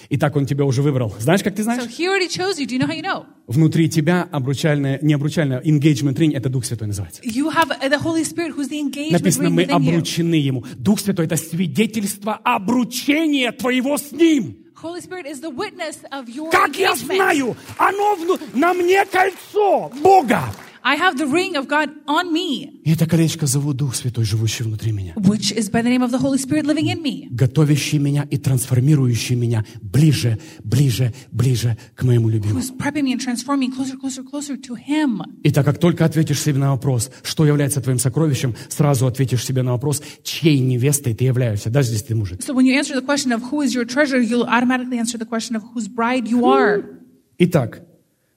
И так он тебя уже выбрал. Знаешь, как ты So знаешь? he already chose you. Do you know how you know? Внутри тебя обручальное, не обручальное, engagement ring, это Дух Святой называется. You have uh, the Holy Spirit, who's the engagement Написано, ring мы within you. обручены Ему. Дух Святой – это свидетельство обручения твоего с Ним. Holy Spirit is the witness of your Как я engagement. знаю, оно вну- на мне кольцо Бога. I have the ring of God on me, И это колечко зовут Дух Святой, живущий внутри меня. which is by the name of the Holy Spirit living in me, готовящий меня и трансформирующий меня ближе, ближе, ближе к моему любимому. who's prepping me and transforming closer, closer, closer to Him. И так как только ответишь себе на вопрос, что является твоим сокровищем, сразу ответишь себе на вопрос, чьей невестой ты являешься, даже если ты мужик. So when you answer the question of who is your treasure, you'll automatically answer the question of whose bride you are. Итак,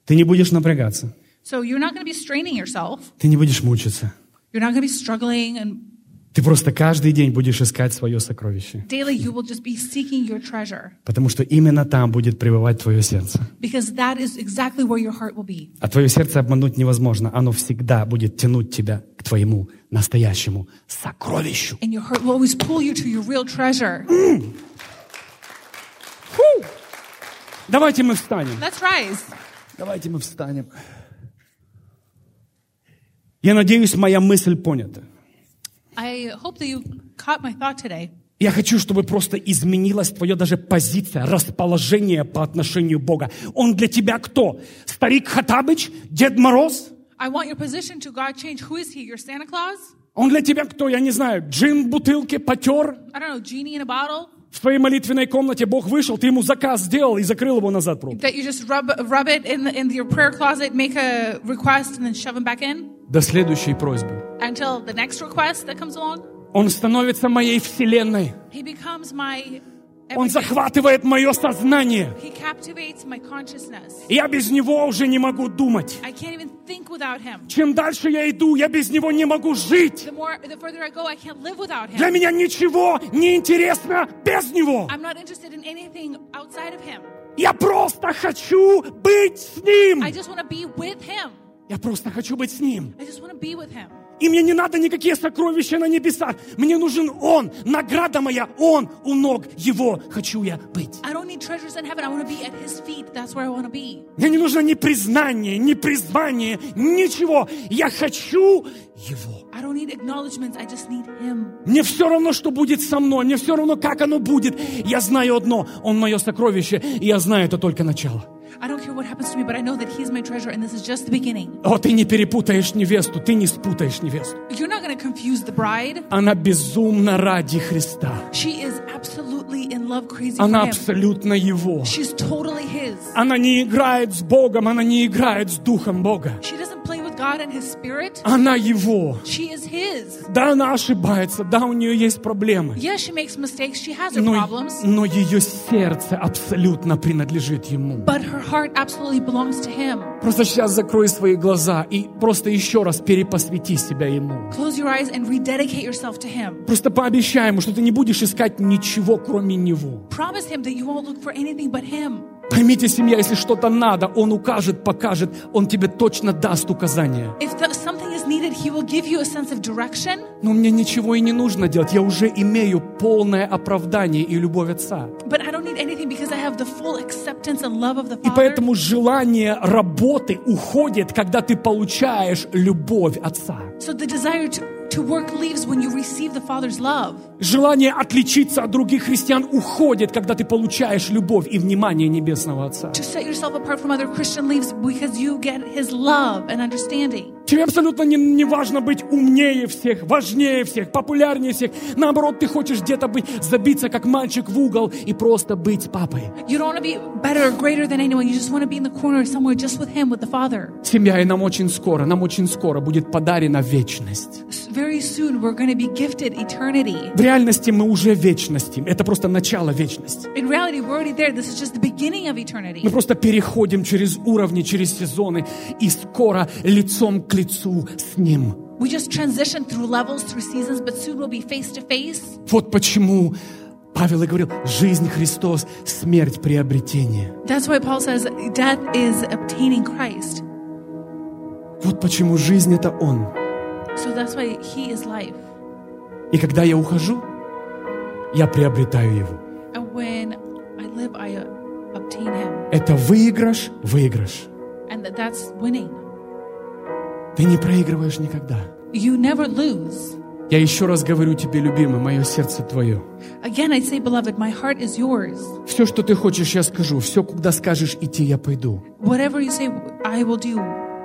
ты не будешь напрягаться, So you're not going to be straining yourself. ты не будешь мучиться. You're not going to be struggling and Ты просто каждый день будешь искать свое сокровище, daily you will just be seeking your treasure потому что именно там будет пребывать твое сердце. because that is exactly where your heart will be. А твое сердце обмануть невозможно, оно всегда будет тянуть тебя к твоему настоящему сокровищу. And your heart will always pull you to your real treasure. Давайте мы встанем. Let's rise. Давайте мы встанем. Я надеюсь, моя мысль понята. I hope that you caught my thought today. Я хочу, чтобы просто изменилась твоя даже позиция, расположение по отношению к Бога. Он для тебя кто? Старик Хатабыч? Дед Мороз? I want your position to God change. Who is He? Your Santa Claus? Он для тебя кто? Я не знаю. Джин в бутылке потер? I don't know, genie in a bottle? В твоей молитвенной комнате Бог вышел, ты ему заказ сделал и закрыл его назад. пробку. That you just rub rub it in the, in your prayer closet, make a request, and then shove him back in До следующей просьбы. until the next request that comes along. Он становится моей вселенной. He becomes my. Он захватывает мое сознание. Я без него уже не могу думать. Чем дальше я иду, я без него не могу жить. Для меня ничего не интересно без него. Я просто хочу быть с ним. Я просто хочу быть с ним. И мне не надо никакие сокровища на небесах. Мне нужен Он, награда моя, Он у ног Его хочу я быть. Мне не нужно ни признание, ни призвание, ничего. Я хочу Его. Мне все равно, что будет со мной. Мне все равно, как оно будет. Я знаю одно. Он мое сокровище. И я знаю, это только начало. I don't care what happens to me, but I know that he's my treasure and this is just the beginning. О, ты не перепутаешь невесту. Ты не спутаешь невесту. You're not going to confuse the bride. Она безумна ради Христа. She is absolutely in love crazy Она for him. абсолютно Его. She's totally his. Она не играет с Богом, она не играет с Духом Бога. She doesn't play God and his spirit. Она Его. She is his. Да, она ошибается, да, у нее есть проблемы. Yes, she makes mistakes. She has her Но, problems. но ее сердце абсолютно принадлежит Ему. But her heart absolutely belongs to him. Просто сейчас закрой свои глаза и просто еще раз перепосвяти себя Ему. Close your eyes and rededicate yourself to him. Просто пообещай Ему, что ты не будешь искать ничего, кроме Него. Promise him that you won't look for anything but him. Поймите, семья, если что-то надо, Он укажет, покажет, Он тебе точно даст указания. Is needed. Но мне ничего и не нужно делать. Я уже имею полное оправдание и любовь Отца. И поэтому желание работы уходит, когда ты получаешь любовь Отца. So the desire to, to work leaves when you receive the Father's love. Желание отличиться от других христиан уходит, когда ты получаешь любовь и внимание Небесного Отца. To set yourself apart from other Christian leaves because you get His love and understanding. Тебе абсолютно не, не важно быть умнее всех, важнее всех, популярнее всех. Наоборот, ты хочешь где-то быть, забиться как мальчик в угол и просто быть папой. You don't want to be better or greater than anyone. You just want to be in the corner somewhere just with Him, with the Father. Семья, и нам очень скоро, нам очень скоро будет подарена вечность. S- Very soon we're going to be gifted eternity. В реальности мы уже вечности. Это просто начало вечности. In reality, we're already there. This is just the beginning of eternity. Мы просто переходим через уровни, через сезоны и скоро лицом к лицу с Ним. We just transition through levels, through seasons, but soon we'll be face to face. Вот почему Павел и говорил, жизнь Христос, смерть приобретение. That's why Paul says death is obtaining Christ. Вот почему жизнь это Он. So that's why he is life. И когда я ухожу, я приобретаю Его. And when I live, I uh, obtain him. Это выигрыш, выигрыш. And that- that's winning. Ты не проигрываешь никогда. You never lose. Я еще раз говорю тебе, любимый, мое сердце твое. Again, I say, beloved, my heart is yours. Все, что ты хочешь, я скажу. Все, куда скажешь идти, я пойду. Whatever you say, I will do.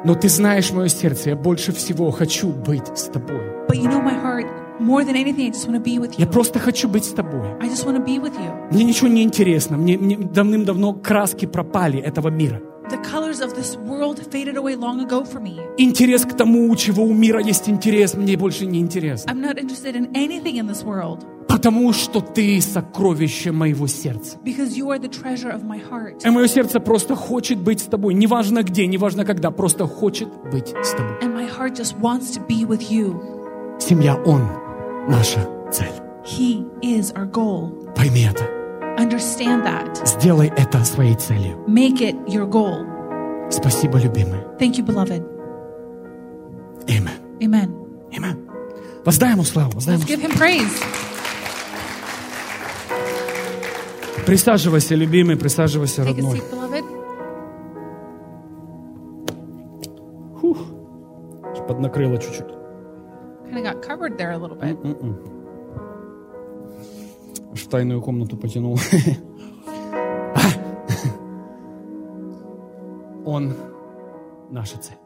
Но ты знаешь мое сердце, я больше всего хочу быть с тобой. But you know my heart, more than anything, I just want to be with Я просто хочу быть с тобой. I just want to be with you. Мне ничего не интересно. Мне, мне давным-давно краски пропали этого мира. The colors of this world faded away long ago for me. Интерес к тому, чего у мира есть интерес, мне больше не интересно. I'm not interested in anything in this world Потому что ты сокровище моего сердца. И мое сердце просто хочет быть с тобой. Неважно где, неважно когда, просто хочет быть с тобой. Семья Он наша цель. He is our goal. Пойми это. Understand that. Сделай это своей целью. Make it your goal. Спасибо, любимый. Thank you, beloved. Amen. Amen. Amen. Воздай ему славу. Воздай Let's give him praise. Присаживайся, любимый, присаживайся, родной. Фух. Поднакрыло чуть-чуть. Bit. Аж в тайную комнату потянул. Он наша цель.